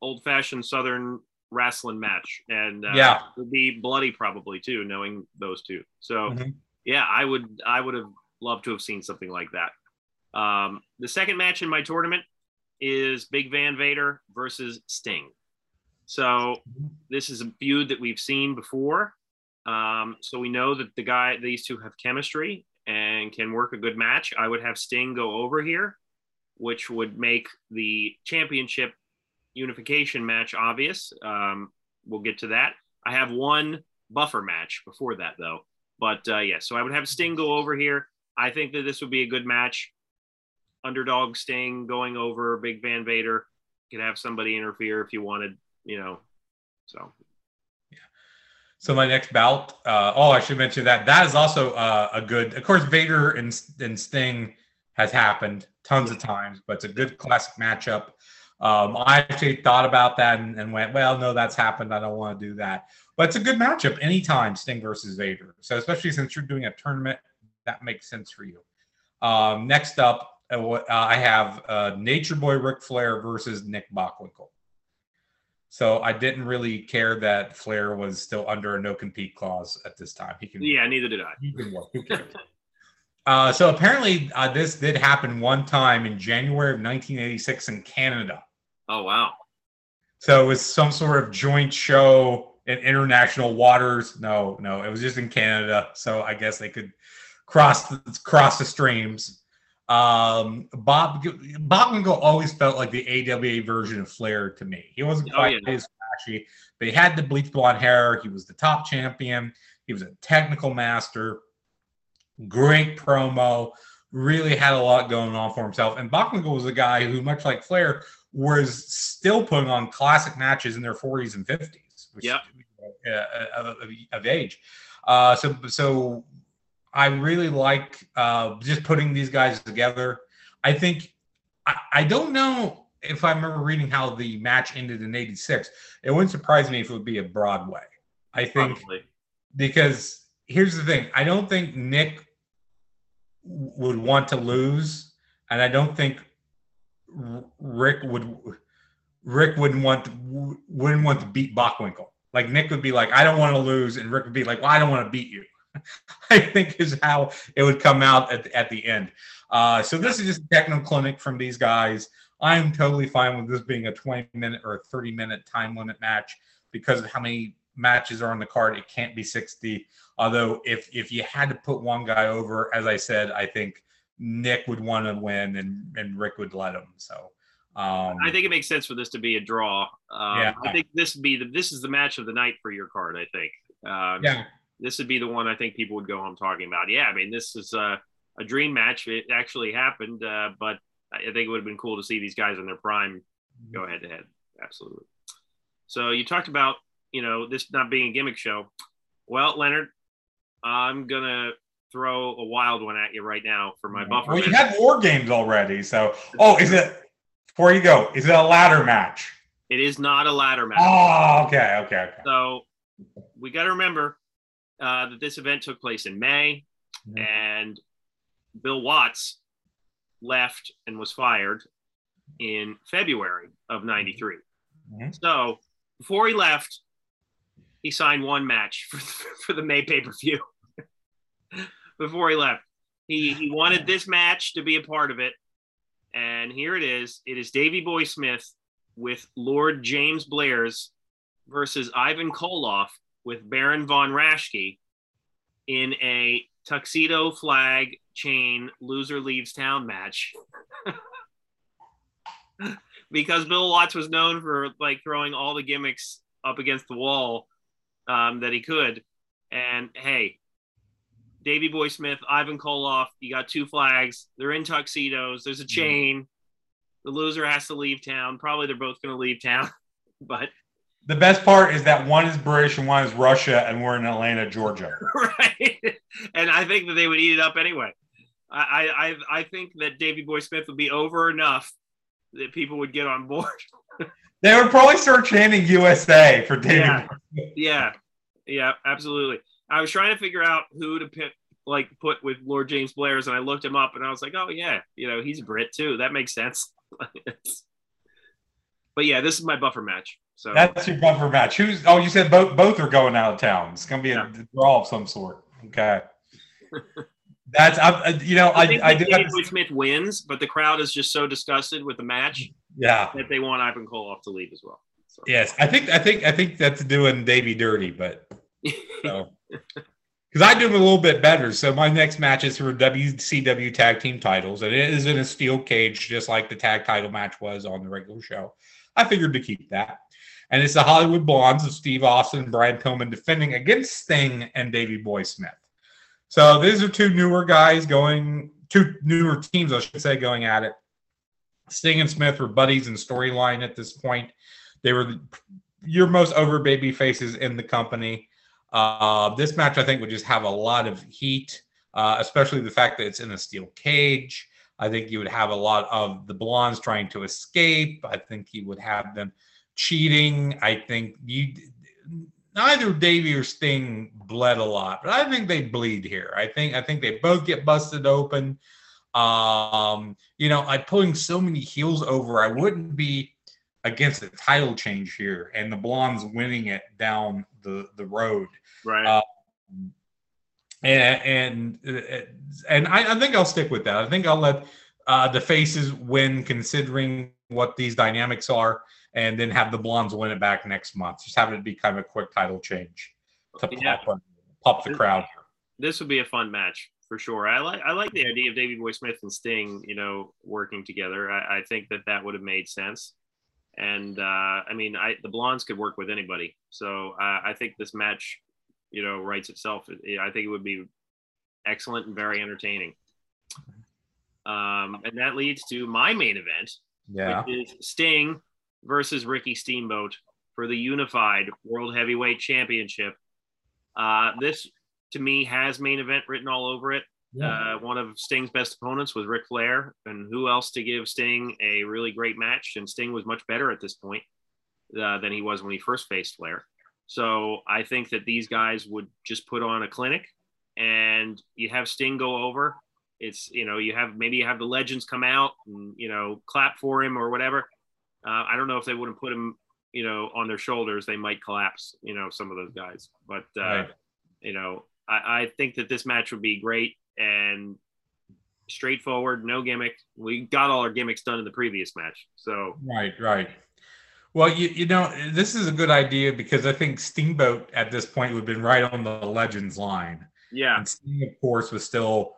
Speaker 1: old fashioned southern wrestling match, and uh,
Speaker 2: yeah,
Speaker 1: it would be bloody probably too, knowing those two. So mm-hmm. yeah, I would I would have loved to have seen something like that. Um, the second match in my tournament is Big Van Vader versus Sting. So this is a feud that we've seen before. Um, so we know that the guy, these two have chemistry and can work a good match. I would have Sting go over here, which would make the championship unification match obvious. Um, we'll get to that. I have one buffer match before that though. But uh, yeah, so I would have Sting go over here. I think that this would be a good match. Underdog Sting going over Big Van Vader. Could have somebody interfere if you wanted you know, so.
Speaker 2: Yeah. So my next bout. Uh, oh, I should mention that that is also uh, a good. Of course, Vader and, and Sting has happened tons of times, but it's a good classic matchup. Um, I actually thought about that and, and, went, well, no, that's happened. I don't want to do that. But it's a good matchup anytime Sting versus Vader. So especially since you're doing a tournament, that makes sense for you. Um, next up, uh, I have uh, Nature Boy Ric Flair versus Nick Bockwinkel. So I didn't really care that Flair was still under a no compete clause at this time. He can.
Speaker 1: Yeah, neither did I.
Speaker 2: He can work. Who cares? uh, so apparently, uh, this did happen one time in January of 1986 in Canada.
Speaker 1: Oh wow!
Speaker 2: So it was some sort of joint show in international waters. No, no, it was just in Canada. So I guess they could cross the, cross the streams. Um, Bob Bob Winkle always felt like the AWA version of Flair to me. He wasn't
Speaker 1: Oh,
Speaker 2: quite
Speaker 1: yeah.
Speaker 2: as flashy, but he had the bleach blonde hair. He was the top champion. He was a technical master. Great promo. Really had a lot going on for himself. And Bockwinkel was a guy who, much like Flair, was still putting on classic matches in their 40s and 50s, which
Speaker 1: Yep.
Speaker 2: uh, of, of- of age. Uh, so, so I really like uh, just putting these guys together. I think I, I don't know if I remember reading how the match ended in '86. It wouldn't surprise me if it would be a Broadway. I think
Speaker 1: Probably.
Speaker 2: because here's the thing: I don't think Nick would want to lose, and I don't think Ric would. Ric wouldn't want to, wouldn't want to beat Bockwinkel. Like Nick would be like, I don't want to lose, and Ric would be like, Well, I don't want to beat you. I think is how it would come out at, at the end. Uh, so this is just a techno clinic from these guys. I'm totally fine with this being a 20 minute or a 30 minute time limit match because of how many matches are on the card. It can't be 60. Although if if you had to put one guy over, as I said, I think Nick would want to win and and Ric would let him. So um,
Speaker 1: I think it makes sense for this to be a draw. Um,
Speaker 2: Yeah.
Speaker 1: I think this be the this is the match of the night for your card. I think. Um,
Speaker 2: yeah,
Speaker 1: This would be the one I think people would go home talking about. Yeah, I mean, this is a, a dream match. It actually happened, uh, but I think it would have been cool to see these guys in their prime go head to head. Absolutely. So you talked about you know this not being a gimmick show. Well, Leonard, I'm gonna throw a wild one at you right now for my buffer.
Speaker 2: Well, you
Speaker 1: match.
Speaker 2: had war games already. So oh, is it? Before you go, is it a ladder match?
Speaker 1: It is not a ladder match.
Speaker 2: Oh, okay, okay, okay.
Speaker 1: So we got to remember uh, that this event took place in May, and Bill Watts left and was fired in February of '93.
Speaker 2: Mhm.
Speaker 1: So before he left, he signed one match for, for the May pay per view. before he left, he he wanted this match to be a part of it, and here it is. It is Davy Boy Smith with Lord James Blears versus Ivan Koloff with Baron von Raschke in a tuxedo flag chain loser leaves town match. because Bill Watts was known for like throwing all the gimmicks up against the wall um, that he could. And hey, Davy Boy Smith, Ivan Koloff, you got two flags. They're in tuxedos. There's a chain. The loser has to leave town. Probably they're both going to leave town. But
Speaker 2: The best part is that one is British and one is Russia, and we're in Atlanta, Georgia.
Speaker 1: right, and I think that they would eat it up anyway. I I I think that Davy Boy Smith would be over enough that people would get on board.
Speaker 2: They would probably start chanting USA for David.
Speaker 1: Yeah. yeah, yeah, absolutely. I was trying to figure out who to pick, like put with Lord James Blears, and I looked him up, and I was like, oh yeah, you know, he's a Brit too. That makes sense. but yeah, this is my buffer match. So
Speaker 2: That's your buffer match. Who's? Oh, you said both both are going out of town. It's gonna be a draw of some sort. Okay. That's I, I- you know I
Speaker 1: I think
Speaker 2: I
Speaker 1: that
Speaker 2: did have to,
Speaker 1: Smith wins, but the crowd is just so disgusted with the match
Speaker 2: yeah
Speaker 1: that they want Ivan Koloff to leave as well. So.
Speaker 2: yes I think I think I think that's doing Davy dirty, but so because I do a little bit better. So my next match is for WCW tag team titles, and it is in a steel cage, just like the tag title match was on the regular show. I figured to keep that. And it's the Hollywood Blondes of Steve Austin and Brian Pillman defending against Sting and Davey Boy Smith. So these are two newer guys going, two newer teams, I should say, going at it. Sting and Smith were buddies in storyline at this point. They were your most over baby faces in the company. Uh, this match, I think, would just have a lot of heat, uh, especially the fact that it's in a steel cage. I think you would have a lot of the blondes trying to escape. I think you would have them cheating. I think you neither Davey or Sting bled a lot, but I think they bleed here. I think I think they both get busted open. Um, you know, I pulling so many heels over, I wouldn't be against a title change here and the blondes winning it down the the road
Speaker 1: Right.
Speaker 2: Uh, and and and I, I think I'll stick with that. I think I'll let uh, the faces win, considering what these dynamics are, and then have the Blondes win it back next month. Just have it be kind of a quick title change to
Speaker 1: Yeah.
Speaker 2: pop, pop the crowd.
Speaker 1: This would be a fun match for sure. I like I like the idea of Davey Boy Smith and Sting, you know, working together. I, I think that that would have made sense. And uh, I mean, I the Blondes could work with anybody, so uh, I think this match, you know, writes itself. It- I think it would be excellent and very entertaining. Um, and that leads to my main event,
Speaker 2: Yeah.
Speaker 1: which is Sting versus Ricky Steamboat for the unified World Heavyweight Championship. Uh, this, to me, has main event written all over it. Uh, one of Sting's best opponents was Ric Flair, and who else to give Sting a really great match? And Sting was much better at this point uh, than he was when he first faced Flair. So I think that these guys would just put on a clinic, and you have Sting go over. It's you know you have maybe you have the legends come out and you know clap for him or whatever. Uh, I don't know if they wouldn't put him you know on their shoulders, they might collapse. You know some of those guys, but uh,
Speaker 2: Right.
Speaker 1: you know I, I think that this match would be great and straightforward, no gimmick. We got all our gimmicks done in the previous match, so
Speaker 2: Right, right. Well, you you know this is a good idea because I think Steamboat at this point would have been right on the Legends line,
Speaker 1: yeah,
Speaker 2: and Sting, of course, was still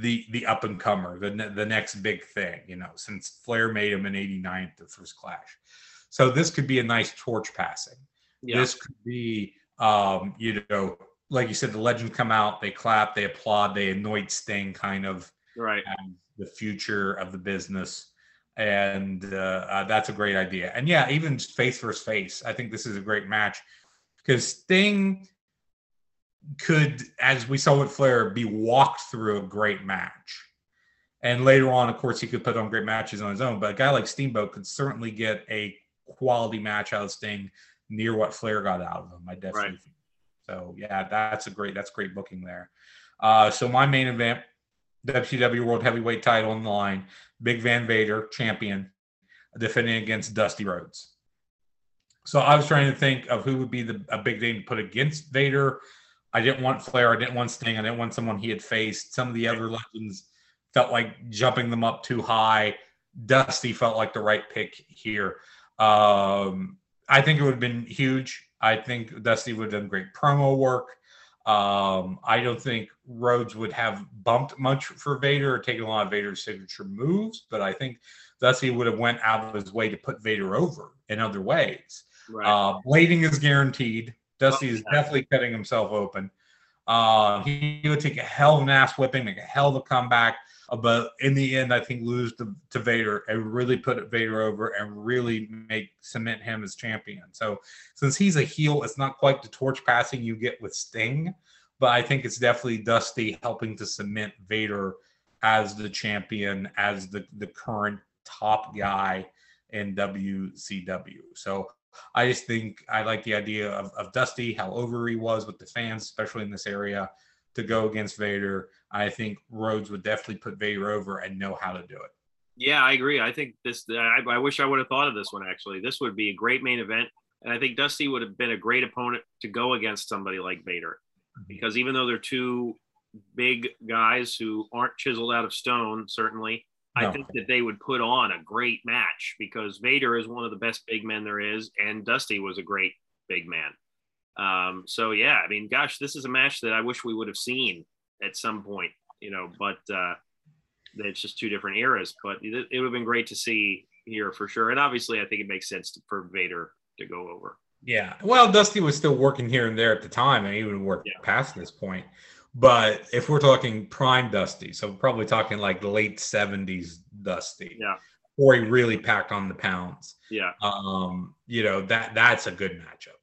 Speaker 2: the the up and comer, the the next big thing. You know, since Flair made him in '89 at the first Clash, so this could be a nice torch passing.
Speaker 1: yeah,
Speaker 2: This could be, um, you know, like you said, the Legends come out, they clap, they applaud, they anoint Sting, kind of
Speaker 1: right.
Speaker 2: as the future of the business. And uh, uh, that's a great idea. And yeah, even face versus face, I think this is a great match because Sting could, as we saw with Flair, be walked through a great match. And later on, of course, he could put on great matches on his own. But a guy like Steamboat could certainly get a quality match out of Sting near what Flair got out of him. I definitely
Speaker 1: Right.
Speaker 2: think. So yeah, that's a great that's great booking there. Uh, so my main event, WCW World Heavyweight Title on the line, Big Van Vader, champion, defending against Dusty Rhodes. So I was trying to think of who would be the a big name to put against Vader. I didn't want Flair. I didn't want Sting. I didn't want someone he had faced. Some of the other legends felt like jumping them up too high. Dusty felt like the right pick here. Um, I think it would have been huge. I think Dusty would have done great promo work. Um, I don't think Rhodes would have bumped much for Vader or taken a lot of Vader's signature moves, but I think Dusty would have went out of his way to put Vader over in other ways.
Speaker 1: Right.
Speaker 2: Uh, blading is guaranteed. Dusty is definitely cutting himself open. Uh, he, he would take a hell of an ass whipping, make a hell of a comeback, but in the end, I think lose to, to Vader and really put Vader over and really make cement him as champion. So since he's a heel, it's not quite the torch passing you get with Sting, but I think it's definitely Dusty helping to cement Vader as the champion, as the, the current top guy in WCW. So I just think I like the idea of, of Dusty, how over he was with the fans, especially in this area, to go against Vader. I think Rhodes would definitely put Vader over and know how to do it.
Speaker 1: Yeah, I agree. I think this. I, I wish I would have thought of this one actually. This would be a great main event, and I think Dusty would have been a great opponent to go against somebody like Vader, because even though they're two big guys who aren't chiseled out of stone, certainly, I think that they would put on a great match because Vader is one of the best big men there is, and Dusty was a great big man. Um, so yeah, I mean, gosh, this is a match that I wish we would have seen at some point, you know, but uh, it's just two different eras. But it, it would have been great to see here for sure. And obviously, I think it makes sense to, for Vader to go over.
Speaker 2: Yeah. Well, Dusty was still working here and there at the time, and he would work
Speaker 1: Yeah.
Speaker 2: past this point. But if we're talking prime Dusty, so probably talking like late 70s Dusty.
Speaker 1: Yeah.
Speaker 2: Or he really packed on the pounds.
Speaker 1: Yeah.
Speaker 2: Um, you know, that that's a good matchup.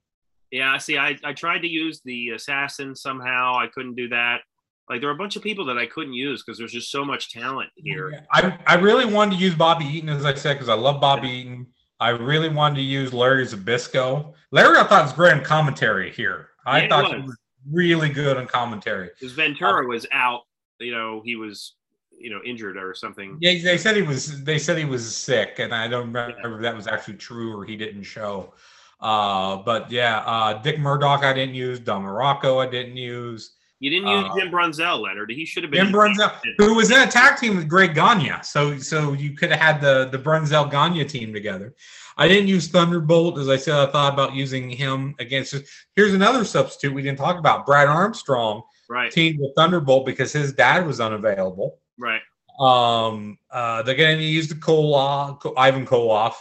Speaker 1: Yeah. See, I, I tried to use the assassin somehow. I couldn't do that. Like there were a bunch of people that I couldn't use because there's just so much talent here.
Speaker 2: I, I really wanted to use Bobby Eaton, as I said, because I love Bobby Eaton. I really wanted to use Larry Zbyszko. Larry, I thought was great on commentary here. I
Speaker 1: Yeah,
Speaker 2: thought he
Speaker 1: was.
Speaker 2: was really good on commentary.
Speaker 1: Because Ventura was out. You know, he was you know injured or something.
Speaker 2: Yeah, they said he was. They said he was sick, and I don't remember if that was actually true or he didn't show. Uh, but yeah, uh, Dick Murdoch I didn't use. Don Muraco I didn't use.
Speaker 1: You didn't use
Speaker 2: Uh,
Speaker 1: Jim Brunzell, Leonard. He should have been.
Speaker 2: Jim Brunzell, who was in a tag team with Greg Gagne. So so you could have had the the Brunzell Gagne team together. I didn't use Thunderbolt as I said. I thought about using him against. Here's another substitute we didn't talk about. Brad Armstrong
Speaker 1: Right,
Speaker 2: teamed with Thunderbolt because his dad was unavailable.
Speaker 1: right.
Speaker 2: Um, uh, they're going to use the Koloff, Ivan Koloff.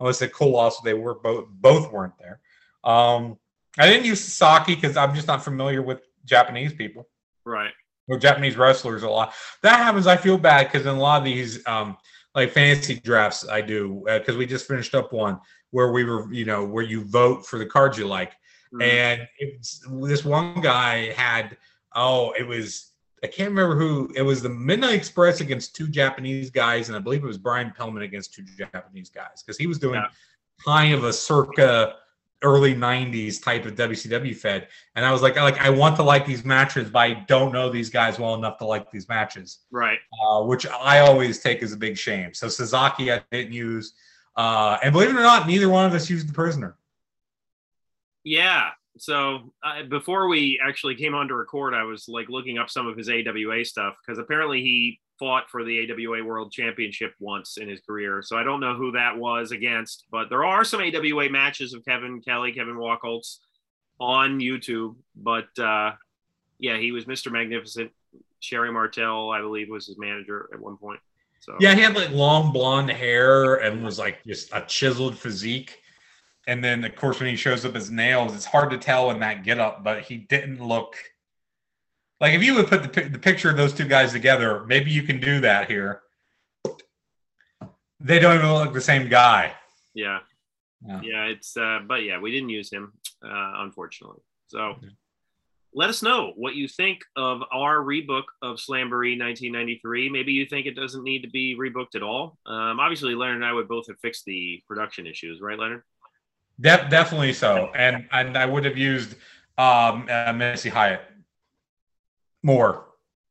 Speaker 2: I would say Koloff, so they were both both weren't there. Um, I didn't use Sasaki because I'm just not familiar with Japanese people
Speaker 1: Right.
Speaker 2: or Japanese wrestlers a lot. That happens. I feel bad because in a lot of these um, like fantasy drafts, I do because we just finished up one where we were, you know, where you vote for the cards you like,
Speaker 1: Mhm.
Speaker 2: and it's, this one guy had oh, it was I can't remember who it was. The Midnight Express against two Japanese guys, and I believe it was Brian Pillman against two Japanese guys because he was doing
Speaker 1: Yeah.
Speaker 2: kind of a circa early 90s type of WCW fed. And I was like I like I want to like these matches but I don't know these guys well enough to like these matches.
Speaker 1: Right.
Speaker 2: uh, which I always take as a big shame. So Suzuki I didn't use. Uh, and believe it or not neither one of us used the prisoner.
Speaker 1: Yeah. So uh, before we actually came on to record, I was like looking up some of his AWA stuff because apparently he fought for the AWA World Championship once in his career. So I don't know who that was against, but there are some AWA matches of Kevin Kelly, Kevin Wacholz on YouTube. But uh, yeah, he was Mr. Magnificent. Sherri Martel, I believe, was his manager at one point. So
Speaker 2: yeah he had like long blonde hair and was like just a chiseled physique and then of course when he shows up his nails it's hard to tell in that getup but he didn't look like if you would put the, the picture of those two guys together maybe you can do that here they don't even look the same guy
Speaker 1: yeah,
Speaker 2: Yeah.
Speaker 1: yeah, it's uh, but yeah, we didn't use him, uh, unfortunately. So let us know what you think of our rebook of Slamboree 1993. Maybe you think it doesn't need to be rebooked at all. Um, obviously, Leonard and I would both have fixed the production issues, right, Leonard?
Speaker 2: De- definitely so and and i would have used um uh, missy hyatt more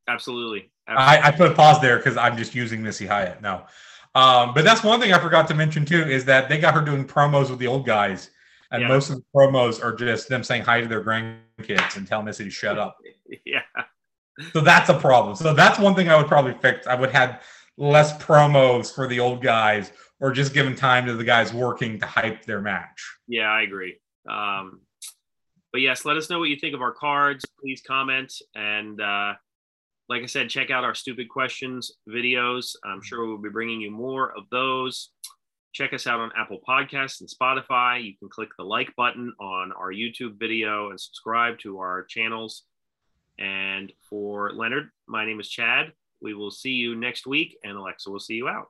Speaker 1: Absolutely.
Speaker 2: I, I put a pause there because I'm just using Missy Hyatt now. Um, but that's one thing I forgot to mention too is that they got her doing promos with the old guys, and
Speaker 1: Yeah.
Speaker 2: most of the promos are just them saying hi to their grandkids and tell Missy to shut up.
Speaker 1: yeah.
Speaker 2: So that's a problem. So that's one thing I would probably fix. I would have less promos for the old guys, or just giving time to the guys working to hype their match.
Speaker 1: Yeah, I agree. Um, but yes, let us know what you think of our cards. Please comment. And uh, like I said, check out our stupid questions videos. I'm sure we'll be bringing you more of those. Check us out on Apple Podcasts and Spotify. You can click the like button on our YouTube video and subscribe to our channels. And for Leonard, my name is Chad. We will see you next week, and Alexa will see you out.